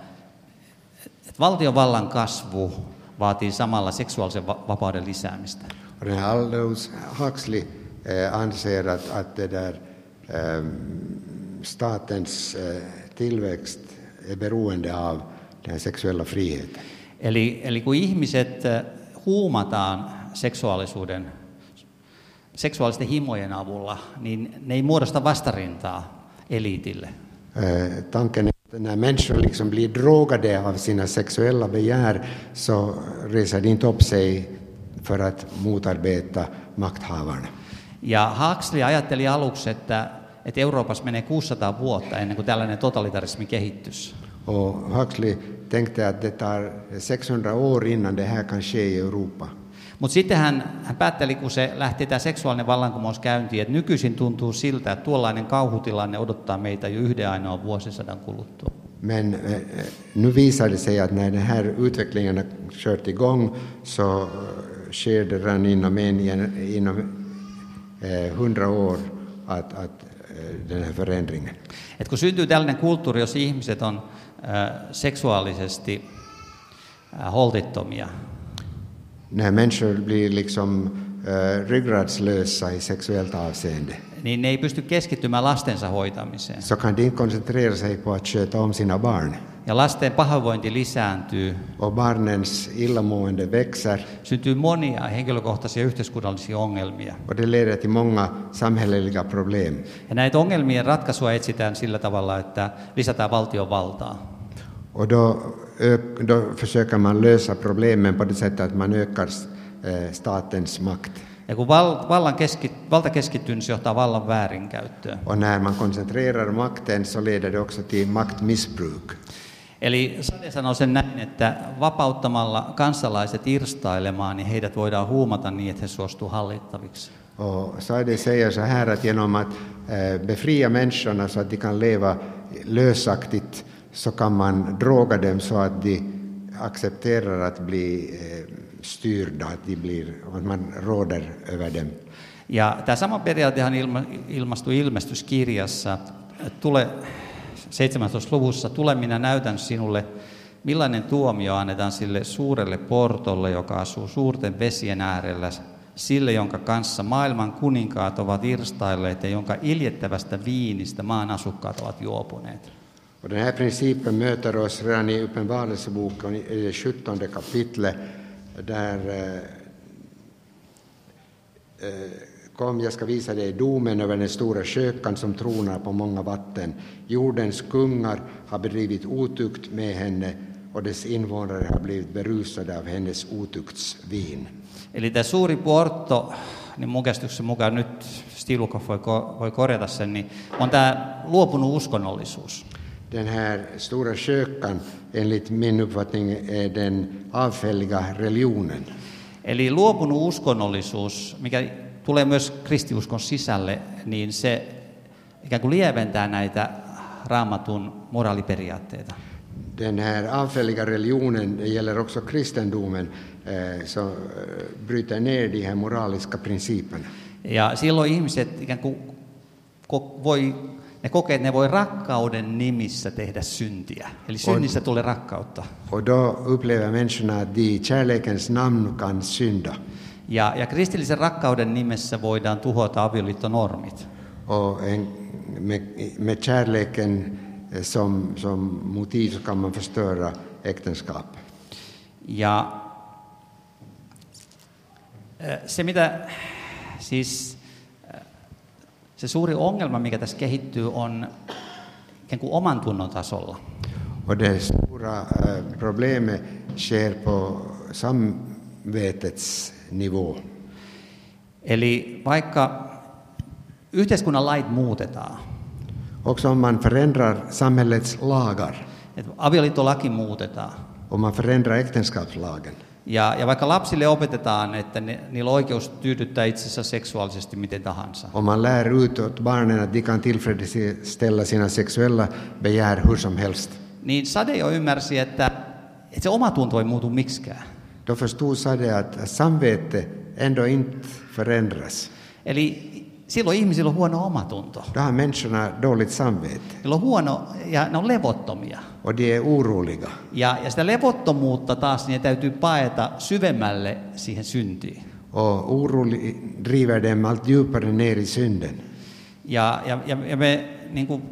että valtiovallan kasvu vaatii samalla seksuaalisen va- vapauden lisäämistä. Aldous Huxley eh, anser att, att det där, eh, statens eh, tillväxt är beroende av den sexuella friheten. Eli, eli kun ihmiset eh, huumataan seksuaalisuuden, seksuaalisten himojen avulla, niin ne ei muodosta vastarintaa eliitille. Eh, tanken är att när människor liksom blir drogade av sina sexuella begär så reser de inte upp sig för att motarbeta makthavarna. Ja Huxley ajatteli aluksi, että, että Euroopassa menee 600 vuotta ennen kuin tällainen totalitarismi kehittyisi. Och Huxley tänkte att det tar 600 år innan det här kan ske i Europa. Mutta sitten hän, hän päätteli, kun se lähti tämä seksuaalinen vallankumous käyntiin, että nykyisin tuntuu siltä, että tuollainen kauhutilanne odottaa meitä jo yhden ainoan vuosisadan kuluttua. Men eh, nu visar det sig att när den här utvecklingen har kört igång så eh, sker det redan inom, en, inom eh, 100 år att, att eh, den här förändringen. Et kun syntyy tällainen kulttuuri, jossa ihmiset on äh, seksuaalisesti äh, holtittomia, När människor blir liksom eh, ryggradslösa i sexuellt avseende niin ne ei pysty keskittymään lastensa hoitamiseen. så kan de inte koncentrera sig på att sköta om sina barn. Ja lasten pahoinvointi lisääntyy, Och barnens illamående växer syntyy monia henkilökohtaisia yhteiskunnallisia ongelmia. och det leder till många samhälleliga problem. Ja näitä ongelmien ratkaisua etsitään sillä tavalla, että lisätään valtion valtaa. Och då, då försöker man lösa problemen på det sättet att man ökar eh, statens makt. Ja kun val, vallan keski, valta keskittyy, niin se johtaa vallan väärinkäyttöön. Och när man koncentrerar makten så leder det också till maktmissbruk. Eli Sade sanoo sen näin, että vapauttamalla kansalaiset irstailemaan, niin heidät voidaan huumata niin, että he suostuu hallittaviksi. Och Sade säger så här att genom att eh, befria människorna så att de kan leva lösaktigt så kan man droga dem så att de accepterar att bli eh, styrda, att, de blir, att man råder över dem. Ja tämä sama periaatehan ilma, ilmastui ilmestyskirjassa. Tule 17. luvussa, tule minä näytän sinulle, millainen tuomio annetaan sille suurelle portolle, joka asuu suurten vesien äärellä, sille, jonka kanssa maailman kuninkaat ovat irstailleet ja jonka iljettävästä viinistä maan asukkaat ovat juopuneet. Och den här principen möter oss redan i Uppenbarelseboken i det 17 kapitlet där eh, eh, Kom, jag ska visa dig domen över den stora kökan som tronar på många vatten. Jordens kungar har bedrivit otukt med henne och dess invånare har blivit berusade av hennes otuktsvin. Eli tämä suuri puorto, niin mun käsityksen mukaan nyt Stilukov voi, ko- voi korjata sen, niin on tämä luopunut uskonnollisuus. Den här stora skökan, enligt min uppfattning, är den avfälliga religionen. Eli luopunut uskonnollisuus, mikä tulee myös kristiuskon sisälle, niin se ikään kuin lieventää näitä raamatun moraaliperiaatteita. den här avfälliga religionen, det gäller också kristendomen, eh, som eh, bryter ner de här moraliska principerna. Ja silloin ihmiset ikään kuin voi, ne kokee, että ne voi rakkauden nimissä tehdä syntiä. Eli synnistä tulee rakkautta. Och då upplever människorna att de i kärlekens namn kan synda. Ja, ja kristillisen rakkauden nimessä voidaan tuhota avioliittonormit. Och en, med, med kärleken eh, som, som motiv så kan man förstöra äktenskap. Ja ö, se, mitä siis se suuri ongelma, mikä tässä kehittyy, on ikään kuin oman tunnon tasolla. Och det stora eh, problemet sker på samvetets nivå. Eli vaikka yhteiskunnan lait muutetaan, Också om man förändrar samhällets lagar, avioliittolaki muutetaan, om man förändrar äktenskapslagen, ja, ja vaikka lapsille opetetaan, että ne, niillä on oikeus tyydyttää itsensä seksuaalisesti miten tahansa, om man lär ut åt barnen att de kan tillfredsställa sina sexuella begär hur som helst, niin Sade jo ymmärsi, että, että se oma tunto ei muutu miksikään. då förstod Sade att samvete ändå inte förändras. Eli silloin ihmisillä on huono omatunto. Då har människorna dåligt samvete Niillä on huono, ja ne on levottomia. och de är oroliga. Ja, ja sitä levottomuutta taas niin täytyy paeta syvemmälle siihen syntiin. Och oro driver dem allt djupare ner i synden. Ja, ja, ja, ja me, niin kuin,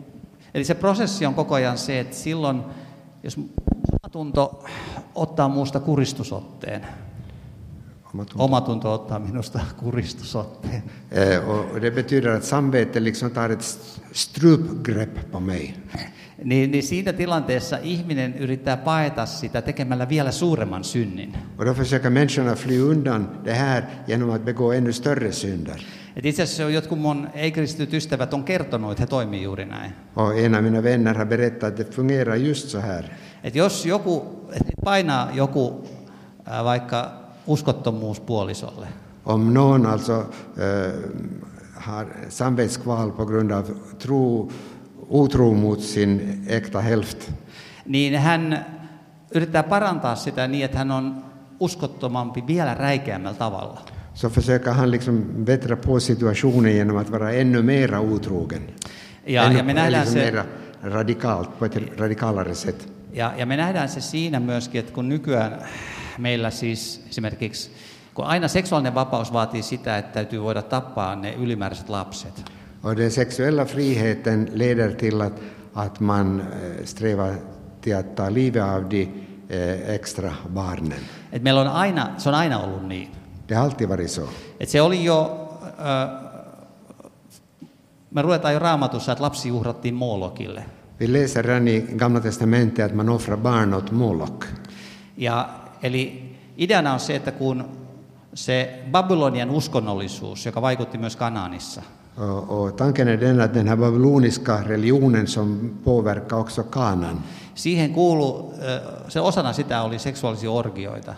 eli se prosessi on koko ajan se, että silloin, jos omatunto ottaa muusta kuristusotteen, Omatunto. omatunto ottaa minusta kuristusotteen, Eh, Och det betyder att samvete liksom tar ett st- strupgrepp på mig. niin, niin siinä tilanteessa ihminen yrittää paeta sitä tekemällä vielä suuremman synnin. Och då försöker människorna fly undan det här genom att begå ännu större synder. Et itse asiassa jotkut mun ei-kristityt ystävät on kertonut, että he toimii juuri näin. Och en av mina vänner har berättat att det fungerar just så här. Et jos joku et painaa joku ää, vaikka uskottomuus puolisolle, Om någon alltså eh, har samvetskval på grund av tro, otro mot sin äkta hälft, niin hän yrittää parantaa sitä niin, että hän on uskottomampi vielä räikeämmällä tavalla. så försöker han liksom bättra på situationen genom att vara ännu mera otrogen. Ja, ännu, ja me nähdään liksom se, mera radikalt, på ett radikalare sätt. ja, ja me nähdään se siinä myöskin, että kun nykyään meillä siis esimerkiksi, kun aina seksuaalinen vapaus vaatii sitä, että täytyy voida tappaa ne ylimääräiset lapset. Och den sexuella friheten leder till att, att man eh, strävar till att ta livet av de eh, extra barnen. Et meillä on aina, se on aina ollut niin. Det har alltid varit så. Et se oli jo, äh, me ruvetaan jo raamatussa, että lapsi uhrattiin Molokille. Vi läser redan i Gamla testamentet att man offrar barn åt Molok. Ja, eli ideana on se, että kun se Babylonian uskonnollisuus, joka vaikutti myös Kanaanissa, Och, tanken är den att den här babyloniska religionen som påverkar också kanan. siihen kuulu, se osana sitä oli seksuaalisia orgioita.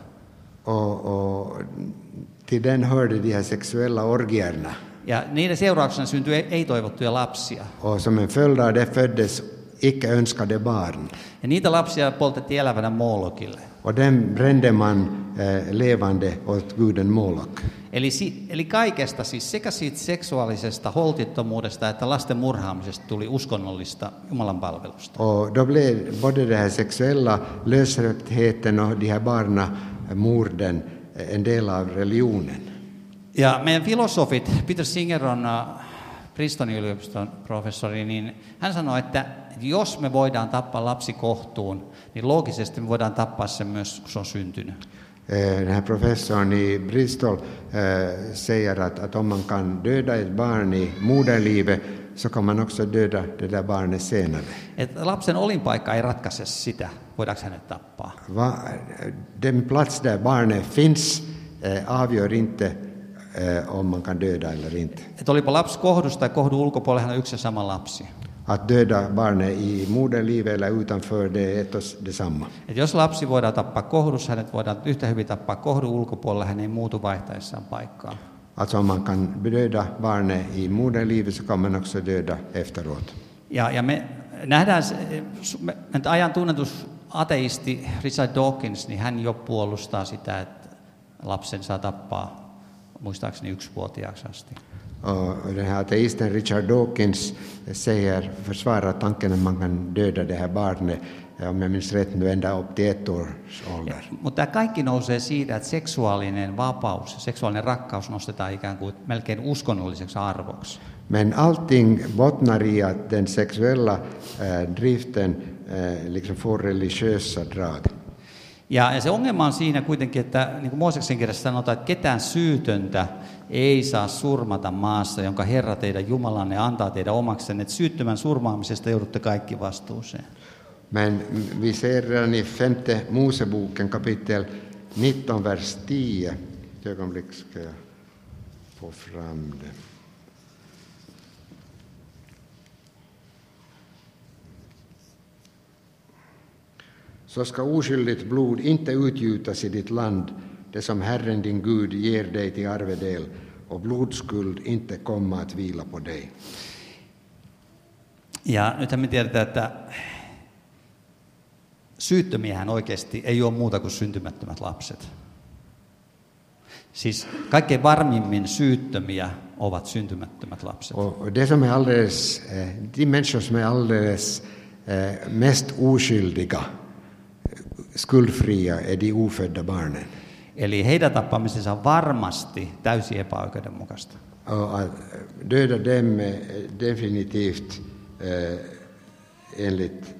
Och, och till den hörde de här sexuella orgierna. Ja niiden seurauksena syntyi ei- ei-toivottuja lapsia. Och som en följd av det föddes icke önskade barn. Ja niitä lapsia poltettiin elävänä Molokille. Och den brände man eh, levande åt guden Molok. Eli, si, eli kaikesta, siis sekä siitä seksuaalisesta holtittomuudesta että lasten murhaamisesta tuli uskonnollista Jumalan palvelusta. Och då blev både den här sexuella lösrättheten och de här barnamorden en del av religionen. Ja meidän filosofit, Peter Singer on äh, Princetonin yliopiston professori, niin hän sanoi, että jos me voidaan tappaa lapsi kohtuun, niin loogisesti me voidaan tappaa sen myös, kun se on syntynyt. Eh, Den här professorn i Bristol eh, säger att, att om man kan döda ett barn i moderlivet så kan man också döda det där barnet senare. Et lapsen olinpaikka ei ratkaise sitä, voidaanko hänet tappaa. Va, den plats där barnet finns eh, avgör inte eh, om man kan döda eller inte. Et olipa lapsi kohdusta tai kohdun ulkopuolella, hän on yksi ja sama lapsi. Att döda barnet i moderlivet eller utanför det är ett och detsamma. Et jos lapsi voidaan tappaa kohdussa, hänet voidaan yhtä hyvin tappaa kohdun ulkopuolella, hän ei muutu vaihtaessaan paikkaa. Alltså om man kan döda barnet i moderlivet så kan man också döda efteråt. Ja, ja me nähdään, me ajan tunnetus ateisti Richard Dawkins, niin hän jo puolustaa sitä, että lapsen saa tappaa muistaakseni yksivuotiaaksi asti. Och den här ateisten Richard Dawkins säger, försvarar tanken att man kan döda det här barnet, om jag minns rätt, nu ända upp till ett års Ja, ålder. mutta tämä kaikki nousee siitä, että seksuaalinen vapaus, seksuaalinen rakkaus nostetaan ikään kuin melkein uskonnolliseksi arvoksi. Men allting bottnar i att den sexuella eh, driften eh, liksom får religiösa drag. Ja, ja se ongelma on siinä kuitenkin, että niin kuin Mooseksen kirjassa sanotaan, että ketään syytöntä ei saa surmata maassa, jonka Herra teidän Jumalanne antaa teidän omaksenne, että syyttömän surmaamisesta joudutte kaikki vastuuseen. Men vi ser redan i femte Moseboken kapitel 19, vers 10. Ett ögonblick ska jag få fram det. Så ska oskyldigt blod inte utgjutas i ditt land, det som Herren din Gud ger dig till arvedel, och blodskuld inte komma att vila på dig. Ja nythän me tiedetään, että syyttömiähän oikeasti ei ole muuta kuin syntymättömät lapset. Siis kaikkein varmimmin syyttömiä ovat syntymättömät lapset. Och det som är alldeles, eh, de människor som är alldeles eh, mest oskyldiga, skuldfria, är de ofödda barnen. Eli heidän tappamisensa on varmasti täysin epäoikeudenmukaista. Att döda dem är definitivt eh, enligt,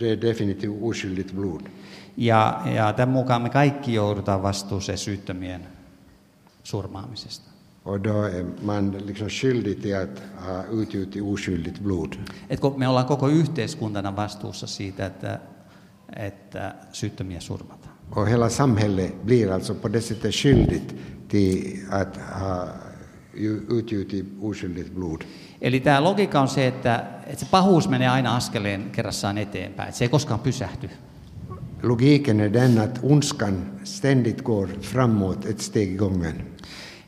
det är definitivt oskyldigt blod. Ja, ja tämän mukaan me kaikki joudutaan vastuuseen syyttömien surmaamisesta. Och då är man liksom skyldig till att ha utgjutit oskyldigt blod. Et me ollaan koko yhteiskuntana vastuussa siitä, että, että syyttömiä surmataan. Och hela samhället blir alltså på det sättet skyldigt till att ha ju- utgjutit oskyldigt blod. Eli tämä logiikka on se, että, että se pahuus menee aina askeleen kerrassaan eteenpäin, että se ei koskaan pysähdy. Logiken är den att ondskan ständigt går framåt ett steg i gången.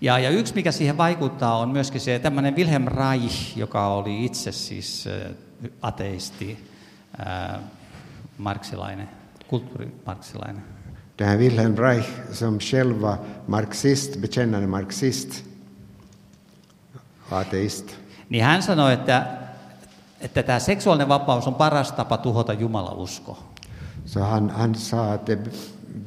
Ja, ja yksi, mikä siihen vaikuttaa, on myöskin se tämmöinen Wilhelm Reich, joka oli itse siis ateisti, äh, marksilainen, kulttuurimarksilainen. Det här Wilhelm Reich som själv var marxist, bekännande marxist, ateist. Niin hän sanoi, että, että tämä seksuaalinen vapaus on paras tapa tuhota Jumalausko. Så han, han sa att det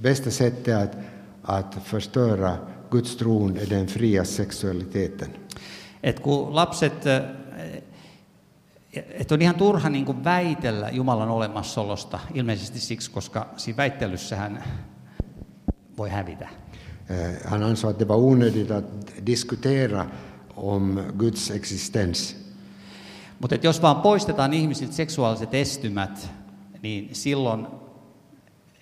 bästa sättet att, att förstöra Guds tron är den fria sexualiteten. Et kun lapset, äh, että on ihan turha niin kuin väitellä Jumalan olemassaolosta, ilmeisesti siksi, koska siinä väittelyssähän voi hävitä. Eh, Han ansåg att det var onödigt att diskutera om Guds existens. Mutta jos vaan poistetaan ihmisiltä seksuaaliset estymät, niin silloin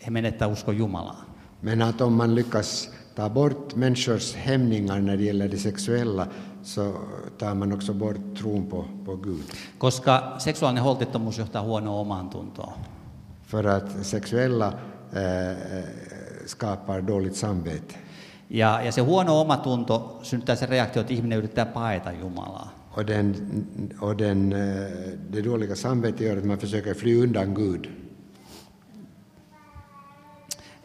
he menettää uskon Jumalaan. Men att om man lyckas ta bort människors hämningar när det gäller det sexuella så tar man också bort tron på, på Gud. Koska seksuaalinen holtittomuus johtaa huonoon omaan tuntoon. För att sexuella eh, skapar dåligt samvete. Ja, ja se huono omatunto synnyttää sen reaktio, että ihminen yrittää paeta Jumalaa. Och, den, och den, eh, det dåliga samvetet gör att man försöker fly undan Gud.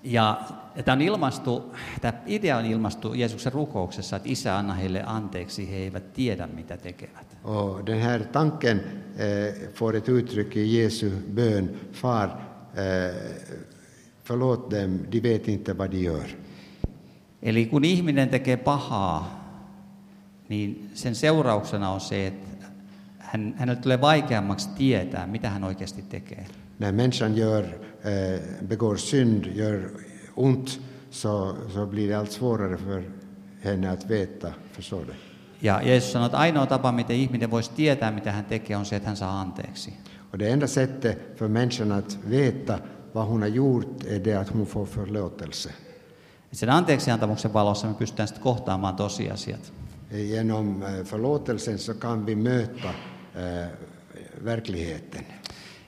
Ja ja tämä, on ilmastu, tämä idea on ilmastu Jeesuksen rukouksessa, että Isä anna heille anteeksi, he eivät tiedä mitä tekevät. Och den här tanken eh, får ett uttryck i Jesu bön. Far, eh, förlåt dem, de vet inte vad de gör. Eli kun ihminen tekee pahaa, niin sen seurauksena on se, että hän, hänelle tulee vaikeammaksi tietää, mitä hän oikeasti tekee. När människan gör, eh, begår synd, gör ont, så, så blir det allt svårare för henne att veta, förstår du? Ja Jeesus sanoi, että ainoa tapa, miten ihminen voisi tietää, mitä hän tekee, on se, että hän saa anteeksi. Och det enda sättet för människan att veta vad hon har gjort är det att hon får förlåtelse. Sen anteeksiantamuksen valossa me pystytään sitten kohtaamaan tosiasiat. Genom eh, förlåtelsen så kan vi möta eh, verkligheten.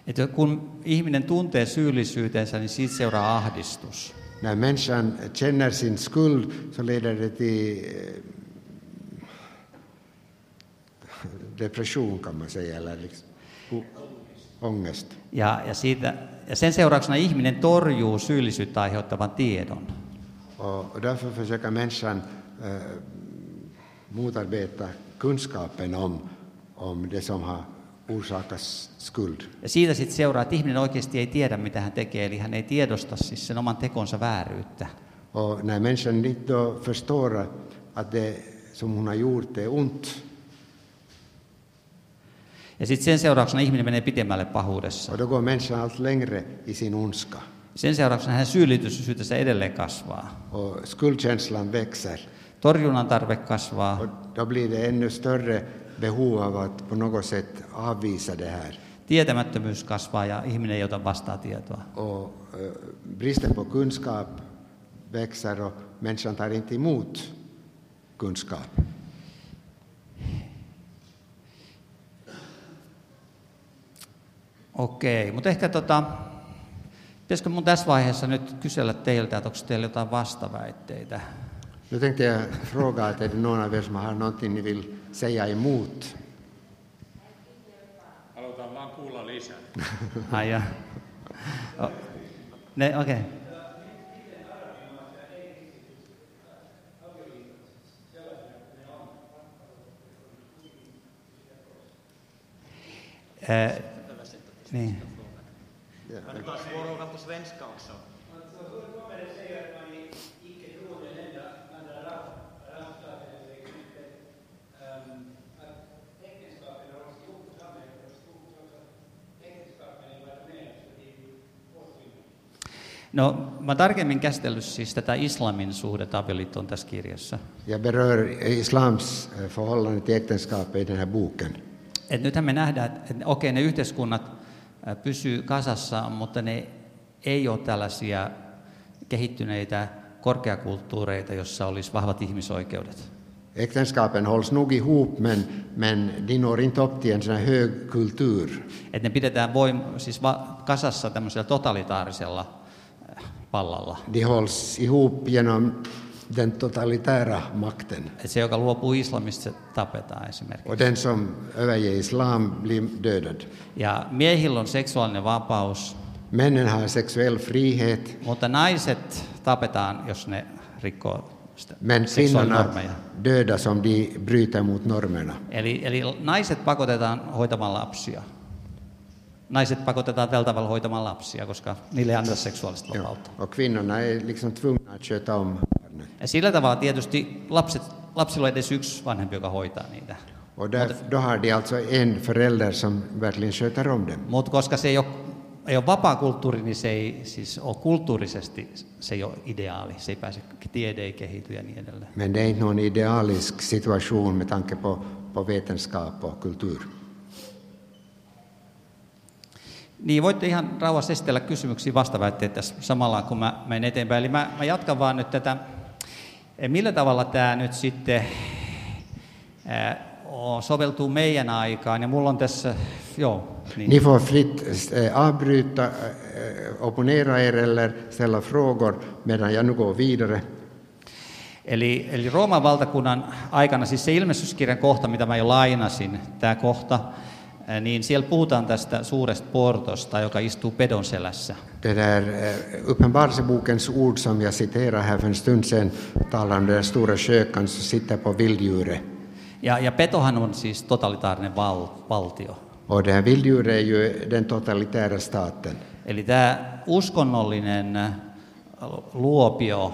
Et kun ihminen tuntee syyllisyytensä, niin siitä seuraa ahdistus. När människan känner sin skuld så leder det till eh, depression kan man säga. Eller liksom, o- ångest. Ja, ja, siitä, ja sen seurauksena ihminen torjuu syyllisyyttä aiheuttavan tiedon. Och därför försöker människan eh, motarbeta kunskapen om, om det som har orsakat skuld. Ja siitä sitten seuraa, että ihminen oikeasti ei tiedä, mitä hän tekee, eli hän ei tiedosta siis sen oman tekonsa vääryyttä. Och när människan inte förstår att det som hon har gjort är ont, Ja sitten sen seurauksena ihminen menee pitemmälle pahuudessa. och då går människan allt längre i sin ondska. Sen seurauksena hänen syyllisyytensä edelleen kasvaa. Och skuldkänslan växer. Torjunnan tarve kasvaa. Och då blir det ännu större behov av att på något sätt avvisa det här. Tietämättömyys kasvaa ja ihminen ei ota vastaa tietoa. Och eh, bristen på kunskap växer och människan tar inte emot kunskap. Okei, mutta ehkä tota, pitäisikö mun tässä vaiheessa nyt kysellä teiltä, että onko teillä jotain vastaväitteitä? Nu tänkte jag fråga att är det någon av er som har någonting ni vill säga emot? Halutaan vaan kuulla lisää. Ai ja. O- Ne, okei. Okay. Eh, niin. Också? No, mä oon tarkemmin käsitellyt siis tätä islamin suhdetta avioliittoon tässä kirjassa. Jag berör islams eh, förhållande till äktenskapet i den här boken. Et nythän me nähdään, että et, okei, ne yhteiskunnat pysyy kasassa, mutta ne ei ole tällaisia kehittyneitä korkeakulttuureita, jossa olisi vahvat ihmisoikeudet. Äktenskapen hålls nog ihop men, men de når inte upp till en sån här hög kultur. Et ne pidetään voim, siis va, kasassa tämmöisellä totalitaarisella vallalla. De hålls ihop genom den totalitära makten. Se, joka luopuu islamista, tapetaan esimerkiksi. Och den som överger islam blir dödad. Ja miehillä on seksuaalinen vapaus, Männen har sexuell frihet, mutta naiset tapetaan, jos ne rikkoo men kvinnorna dödas om de bryter mot normerna. Eli, eli naiset pakotetaan hoitamaan lapsia. Naiset pakotetaan tällä tavalla hoitamaan lapsia, koska niille ei anneta seksuaalista Ja. vapautta. Och kvinnorna är liksom tvungna att sköta om barnen. Ja sillä tavalla tietysti lapset, lapsilla on edes yksi vanhempi, joka hoitaa niitä. Och där, då har de alltså en förälder som verkligen sköter om dem. Mutta koska se ei ole, ei ole vapaa kulttuuri, niin se ei siis ole kulttuurisesti se ei ole ideaali. Se ei pääse, tiede ei kehity ja niin edelleen. Men det är inte någon idealisk situation med tanke på, på vetenskap och kultur. Niin, voitte ihan rauhassa esitellä kysymyksiä vastaväitteitä tässä samalla, kun mä menen eteenpäin. Eli mä, mä jatkan vaan nyt tätä, eh, millä tavalla tämä nyt sitten eh, soveltuu meidän aikaan. Ja mulla on tässä, joo, niin. Ni får fritt eh, avbryta, opponera er eller ställa frågor medan jag nu går vidare. Eli, eli Rooman valtakunnan aikana, siis se ilmestyskirjan kohta, mitä mä jo lainasin, tämä kohta, niin siellä puhutaan tästä suuresta portosta, joka istuu pedon selässä. Det där eh, Uppenbarelsebokens ord som jag citerade här för en stund sedan talar om den stora skökan som sitter på vilddjuret. Ja, ja petohan on siis totalitaarinen val, valtio. Och det här vilddjuret är ju den totalitära staten. Eli tämä uskonnollinen äh, luopio,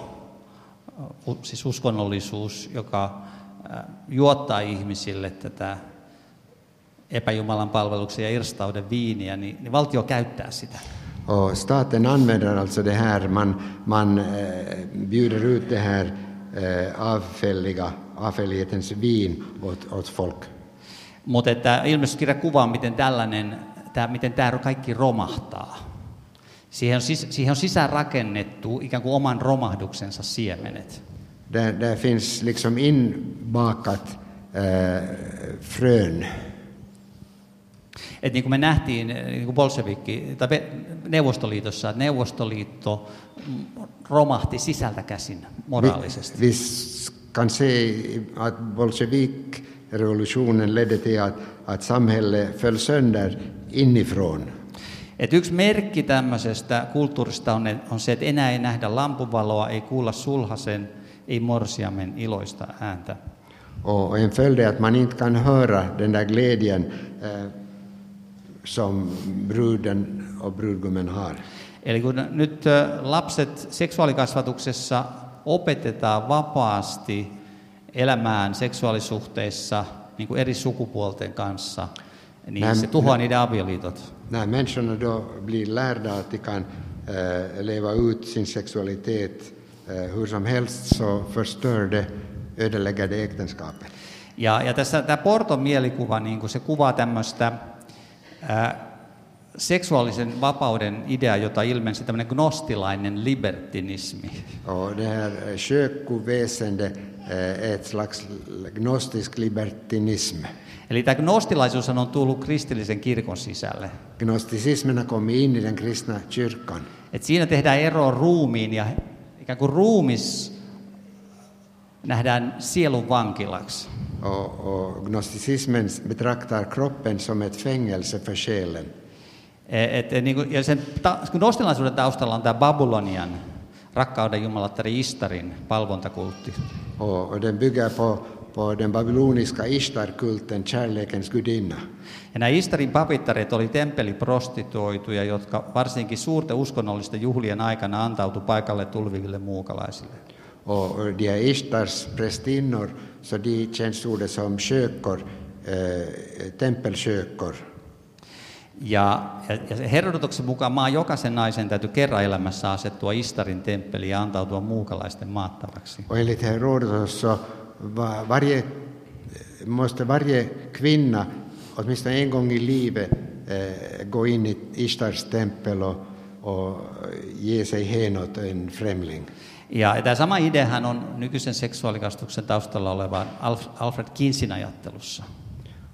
u- siis uskonnollisuus, joka juottaa ihmisille tätä epäjumalan palveluksen ja irstauden viiniä, niin, niin valtio käyttää sitä. Och staten använder alltså det här, man, man eh, bjuder ut det här eh, avfälliga, avfällighetens vin åt, åt folk. Mutta että ilmestyskirja kuvaa, miten tällainen, tämä, miten tämä kaikki romahtaa. Siihen on, sis, siihen on sisään rakennettu ikään kuin oman romahduksensa siemenet. Där, där finns liksom inbakat eh, frön. Et niin kuin me nähtiin niin kuin bolshevikki, tai Neuvostoliitossa, että Neuvostoliitto romahti sisältä käsin moraalisesti. Vi, kan se att bolsjevik-revolutionen ledde till att, att samhället föll sönder inifrån. Et yksi merkki tämmöisestä kulttuurista on, on se, että enää ei nähdä lampuvaloa, ei kuulla sulhasen, ei morsiamen iloista ääntä. Och en följd är att man inte kan höra den där glädjen eh, som bruden och brudgummen har. Eli kun nyt lapset seksuaalikasvatuksessa opetetaan vapaasti elämään seksuaalisuhteissa niin kuin eri sukupuolten kanssa, niin Näin- se tuhoaa niiden avioliitot. När människorna då blir lärda att de kan eh, leva ut sin sexualitet eh, hur som helst så förstör det, ödelägger det äktenskapet. Ja, ja tässä tämä Porton mielikuva, niin kuin se kuvaa tämmöistä seksuaalisen vapauden idea, jota ilmensi tämmöinen gnostilainen libertinismi. Och det här eh, sjökoväsende eh, är ett slags gnostisk libertinism. Eli tämä gnostilaisuus on tullut kristillisen kirkon sisälle. Gnosticismen har kommit in i den kristna kyrkan. Et siinä tehdään ero ruumiin ja ikään kuin ruumis nähdään sielun vankilaksi. Och, och gnosticismen betraktar kroppen som ett fängelse för själen. Et, et, niin kuin, ja sen ta, gnostilaisuuden taustalla on tämä Babylonian rakkauden jumalattari Istarin palvontakultti. Och, och den bygger på, på den babyloniska Ishtar-kulten, kärlekens gudinna. Ja nämä Istarin papittaret oli temppeliprostituoituja, jotka varsinkin suurten uskonnollisten juhlien aikana antautu paikalle tulviville muukalaisille. Och de här Ishtars prästinnor, så de tjänstgjorde som kökor, eh, tempelkökor. Ja, ja, ja se Herodotoksen mukaan maan jokaisen naisen täytyy kerran elämässä asettua Istarin temppeliin ja antautua muukalaisten maattavaksi. Och enligt Herodotos så va- varje, måste varje kvinna åtminstone en gång i livet eh, gå in i Ishtars tempel och, och ge sig hän åt en främling. Ja tämä sama ideahan on nykyisen seksuaalikastuksen taustalla olevan Alf- Alfred Kinsin ajattelussa.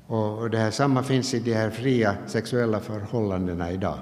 Och det här samma finns i de här fria sexuella förhållandena idag.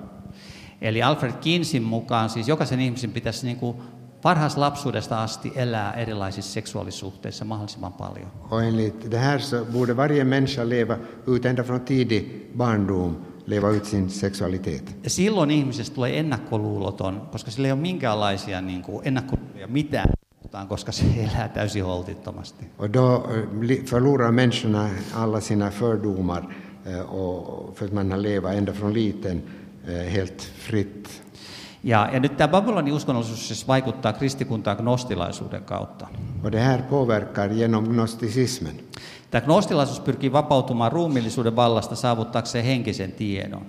Eli Alfred Kinsin mukaan siis jokaisen ihmisen pitäisi niin kuin varhaisesta lapsuudesta asti elää erilaisissa seksuaalisuhteissa mahdollisimman paljon. Och enligt det här så borde varje människa leva ut ända från tidig barndom, leva ut sin sexualitet. Ja silloin ihmisestä tulee ennakkoluuloton, koska sillä ei ole minkäänlaisia niin kuin ennakkoluuloja mitään, kohtaan, koska se elää täysin holtittomasti. Och då eh, förlorar människorna alla sina fördomar eh, och för att man har levat ända från liten eh, helt fritt. Ja, ja nyt tämä Babylonin uskonnollisuus siis vaikuttaa kristikuntaan gnostilaisuuden kautta. Och det här påverkar genom gnosticismen. Tämä gnostilaisuus pyrkii vapautumaan ruumillisuuden vallasta saavuttaakseen henkisen tiedon.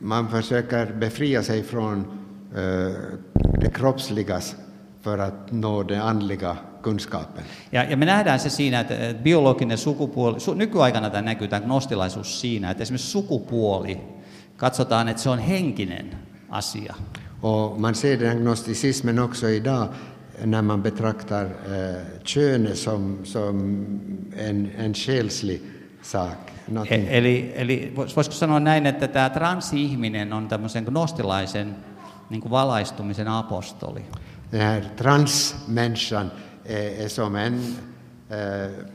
Man försöker befria sig från eh, det kroppsligas för att nå den andliga kunskapen. Ja, ja me nähdään se siinä, että että biologinen sukupuoli, su, nykyaikana tämä näkyy tämä gnostilaisuus siinä, että esimerkiksi sukupuoli katsotaan, että se on henkinen asia. Och man ser den här gnosticismen också idag när man betraktar eh, könet som, som en, en själslig sak. E, eli, eli vois- voisiko sanoa näin, että tämä transihminen on tämmöisen gnostilaisen niin kuin valaistumisen apostoli. Den här transmänniskan är, är som en eh,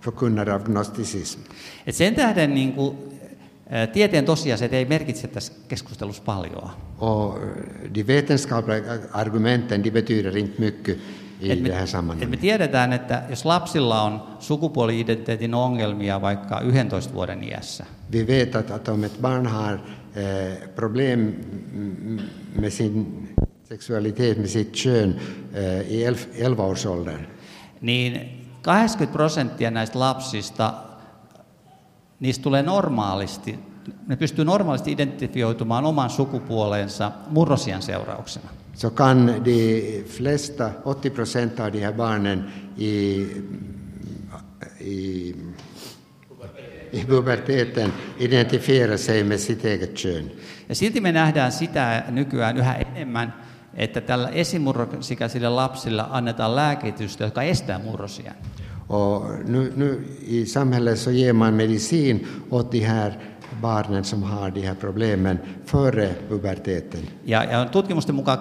förkunnare av gnosticism. Et sen tähden niin kuin, tieteen tosiasiat ei merkitse tässä keskustelussa paljon. Och eh, de vetenskapliga argumenten de betyder inte mycket i Et me, det här et me sammanhanget. tiedetään, että jos lapsilla on sukupuoli-identiteetin ongelmia vaikka 11 vuoden iässä, Vi vet att, att om ett barn har eh, problem med sin sexualitet, med sitt kön eh, i 11-årsåldern, niin 80 prosenttia näistä lapsista, niistä tulee normaalisti, ne pystyy normaalisti identifioitumaan oman sukupuolensa murrosian seurauksena. så kan de flesta, 80 procent av de här barnen i, i, i puberteten identifiera sig med sitt eget kön. Ja silti me nähdään sitä nykyään yhä enemmän, että tällä esimurrosikäisille lapsille annetaan lääkitystä, joka estää murrosian. Och nu, nu i samhället så ger man medicin åt de här barnen som har de här problemen före puberteten. Ja, ja tutkimusten mukaan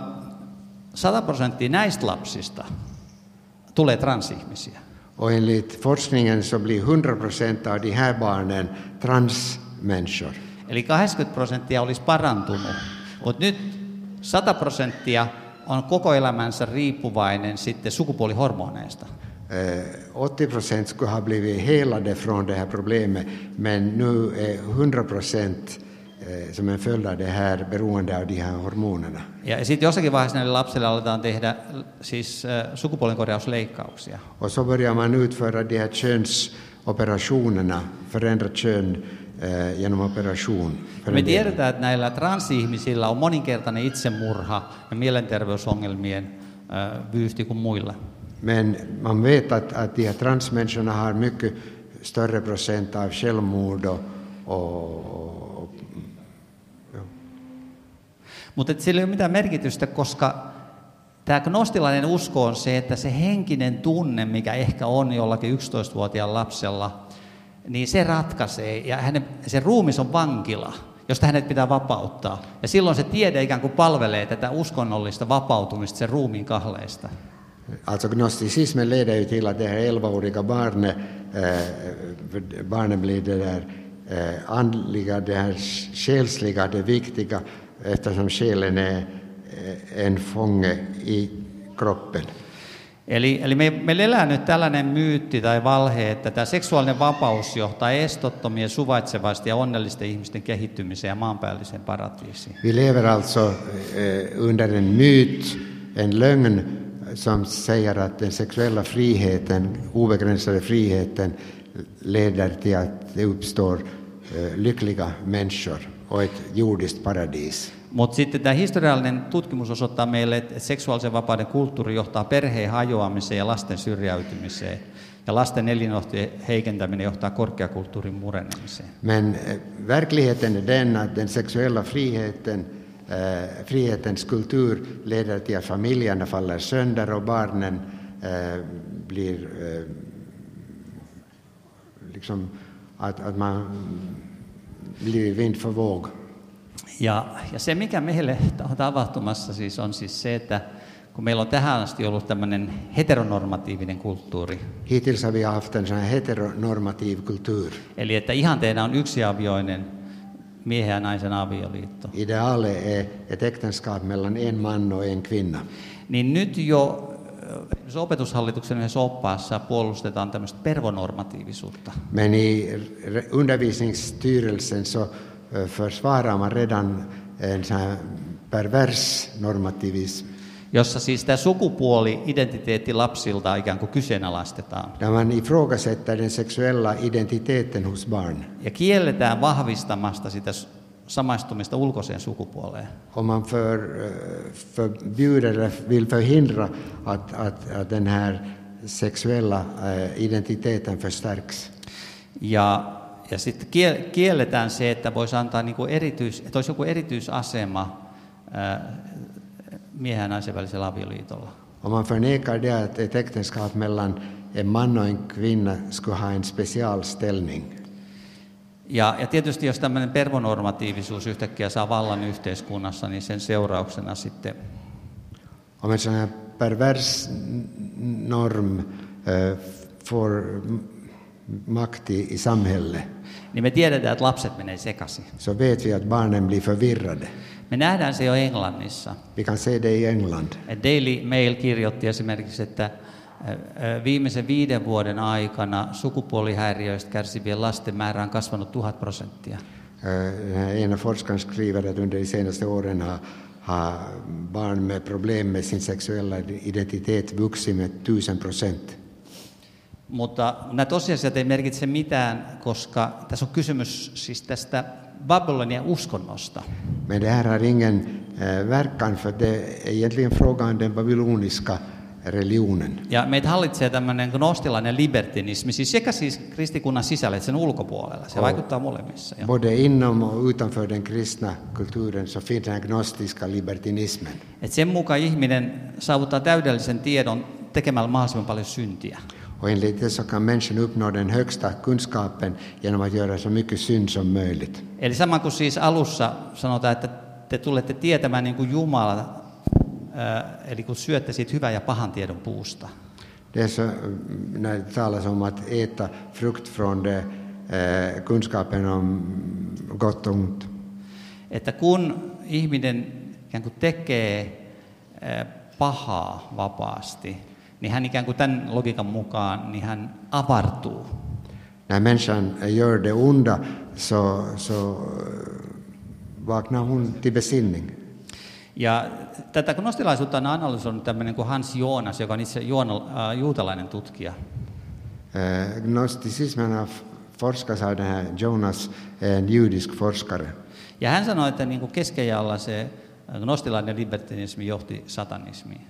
100 prosenttia näistä lapsista tulee transihmisiä. Och enligt forskningen så blir 100 procent av de här barnen transmänniskor. Eli 80 prosenttia olisi parantunut, mutta nyt 100 prosenttia on koko elämänsä riippuvainen sitten sukupuolihormoneista. Eh, 80 procent skulle ha blivit helade från det här problemet, men nu är 100 procent eh, som en följd av det här beroende av de här hormonerna. Ja sitten jossakin vaiheessa näille lapsille aletaan tehdä siis äh, sukupuolenkorjausleikkauksia. Och så börjar man utföra de här könsoperationerna, förändra kön eh, genom operation. Me tiedetään, että näillä transihmisillä on moninkertainen itsemurha ja mielenterveysongelmien äh, vyyhti kuin muilla. Men man vet att, att de här transmänniskorna har mycket större procent av självmord och, och, och Mutta et sillä ei ole mitään merkitystä, koska tämä gnostilainen usko on se, että se henkinen tunne, mikä ehkä on jollakin 11-vuotiaan lapsella, niin se ratkaisee. Ja hänen, se ruumis on vankila, josta hänet pitää vapauttaa. Ja silloin se tiede ikään kuin palvelee tätä uskonnollista vapautumista sen ruumiin kahleista. Alltså gnosticismen leder ju till att det här 11-åriga barnet, eh, barnet blir det där eh, andliga, det här själsliga, det viktiga, eftersom själen är eh, en fånge i kroppen. Eli, eli me, meillä elää nyt tällainen myytti tai valhe, että tämä seksuaalinen vapaus johtaa estottomien, suvaitsevaisten ja onnellisten ihmisten kehittymiseen ja maanpäälliseen paratiisiin. Vi lever alltså eh, under en myt, en lögn som säger att den sexuella friheten, obegränsade friheten, leder till att det uppstår eh, lyckliga människor och ett jordiskt paradis. Mutta sitten tämä historiallinen tutkimus osoittaa meille, että seksuaalisen vapauden kulttuuri johtaa perheen hajoamiseen ja lasten syrjäytymiseen. Ja lasten elinolohtojen heikentäminen johtaa korkeakulttuurin murenemiseen. Men eh, verkligheten är den att den sexuella friheten, eh, frihetens kultur leder till att familjerna faller sönder och barnen eh, blir eh, liksom att, att man blir vind för våg. Ja, ja se, mikä meille on tapahtumassa siis on siis se, että kun meillä on tähän asti ollut tämmöinen heteronormatiivinen kulttuuri, Hittills har vi haft en sån här heteronormativ kultur. eli että ihanteena on yksiavioinen miehen ja naisen avioliitto, Idealet är ett äktenskap mellan en man och en kvinna. niin nyt jo ö, opetushallituksen yhdessä oppaassa puolustetaan tämmöistä pervonormatiivisuutta. Men i re- undervisningsstyrelsen så eh, försvarar man redan en sån här pervers normativism jossa siis tämä sukupuoli-identiteetti lapsilta ikään kuin kyseenalaistetaan. där man ifrågasätter den sexuella identiteten hos barn. Ja kielletään vahvistamasta sitä samaistumista ulkoiseen sukupuoleen. Och man för, eh, förbjuder eller vill förhindra att, att, att den här sexuella eh, identiteten förstärks. Ja, ja sitten kiel- kielletään se, että voisi antaa niin kuin erityis, että olisi joku erityisasema ää, miehen ja naisen välisellä avioliitolla. Och man förnekar det att ett äktenskap mellan en man och en kvinna skulle ha en special ställning. Ja, ja tietysti jos tämmöinen pervonormatiivisuus yhtäkkiä saa vallan yhteiskunnassa, niin sen seurauksena sitten Om en sån här pervers norm eh, får makt i, i samhället niin me tiedetään, että lapset menee sekaisin. så vet vi att barnen blir förvirrade. Me nähdään se jo Englannissa. Kan se det i England. Daily Mail kirjoitti esimerkiksi, että viimeisen viiden vuoden aikana sukupuolihäiriöistä kärsivien lasten määrä on kasvanut tuhat prosenttia. Ena forskaren skriver att under de senaste åren har, har barn med problem med sin sexuella identitet vuxit med tusen procent. Mutta nämä tosiasiat ei merkitse mitään, koska tässä on kysymys siis tästä Babylonian uskonnosta. Men det här har ingen eh, verkan för det är egentligen frågan om den babyloniska religionen. Ja meitä hallitsee tämmöinen gnostilainen libertinismi, siis sekä siis kristikunnan sisällä että sen ulkopuolella. Se Oh. vaikuttaa molemmissa. Jo. Både inom och utanför den kristna kulturen så finns den gnostiska libertinismen. Et sen mukaan ihminen saavuttaa täydellisen tiedon tekemällä mahdollisimman paljon syntiä. Och enligt det så kan människan uppnå den högsta kunskapen genom att göra så mycket synd som möjligt. Eli sama kuin siis alussa sanotaan, että te tulette tietämään niin kuin Jumala, eli kun syötte siitä hyvän ja pahan tiedon puusta. Det är så, mm, när det talas om att äta frukt från det, eh, kunskapen om gott och ont. Että kun ihminen ikään kuin tekee eh, pahaa vapaasti, niin hän ikään kuin tämän logiikan mukaan, niin hän avartuu. När människan gör det onda så, så vaknar hon till besinning. Ja tätä gnostilaisuutta on analysoinut tämmöinen kuin Hans Jonas, joka on itse juona, äh, juutalainen tutkija. Eh, Gnosticismen har forskas av den här Jonas, en judisk forskare. Ja hän sanoi, että niin kuin keskiajalla se gnostilainen libertinismi johti satanismiin.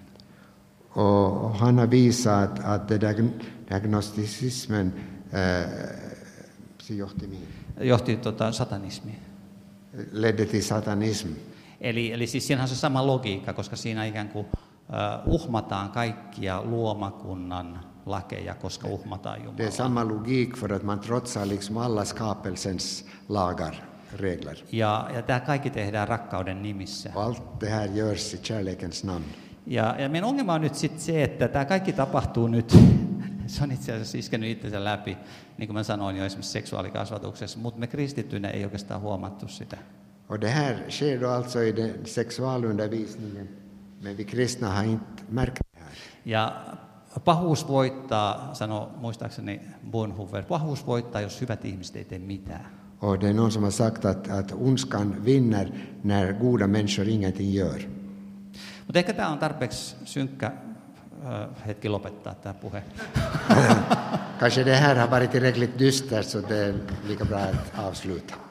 Och han har visat att den här gnosticismen eh, johti mihin? Johti tota, satanismiin. ledde till satanism. Eli, eli siis siinä on se sama logiikka, koska siinä ikään kuin uh, uhmataan kaikkia luomakunnan lakeja, koska uhmataan Det är Jumalaa. samma logik för att man trotsar liksom alla skapelsens lagar, regler. Ja, ja tämä kaikki tehdään rakkauden nimissä. Allt det här görs i kärlekens namn. Ja, ja meidän ongelma on nyt sitten se, että tämä kaikki tapahtuu nyt, se on itse asiassa iskenyt itsensä läpi, niin kuin mä sanoin jo esimerkiksi seksuaalikasvatuksessa, mutta me kristittyinä ei oikeastaan huomattu sitä. Och det här sker då alltså i den sexualundervisningen, men vi kristna har inte märkt det här. Ja pahuus voittaa, sanoi muistaakseni Bonhoeffer, pahuus voittaa, jos hyvät ihmiset ei tee mitään. Och det är någon som har sagt att, att ondskan vinner när goda människor ingenting gör. Mutta ehkä tämä on tarpeeksi synkkä ö, hetki lopettaa tämä puhe. Kanske det här har varit tillräckligt dystert så det är lika bra att avsluta.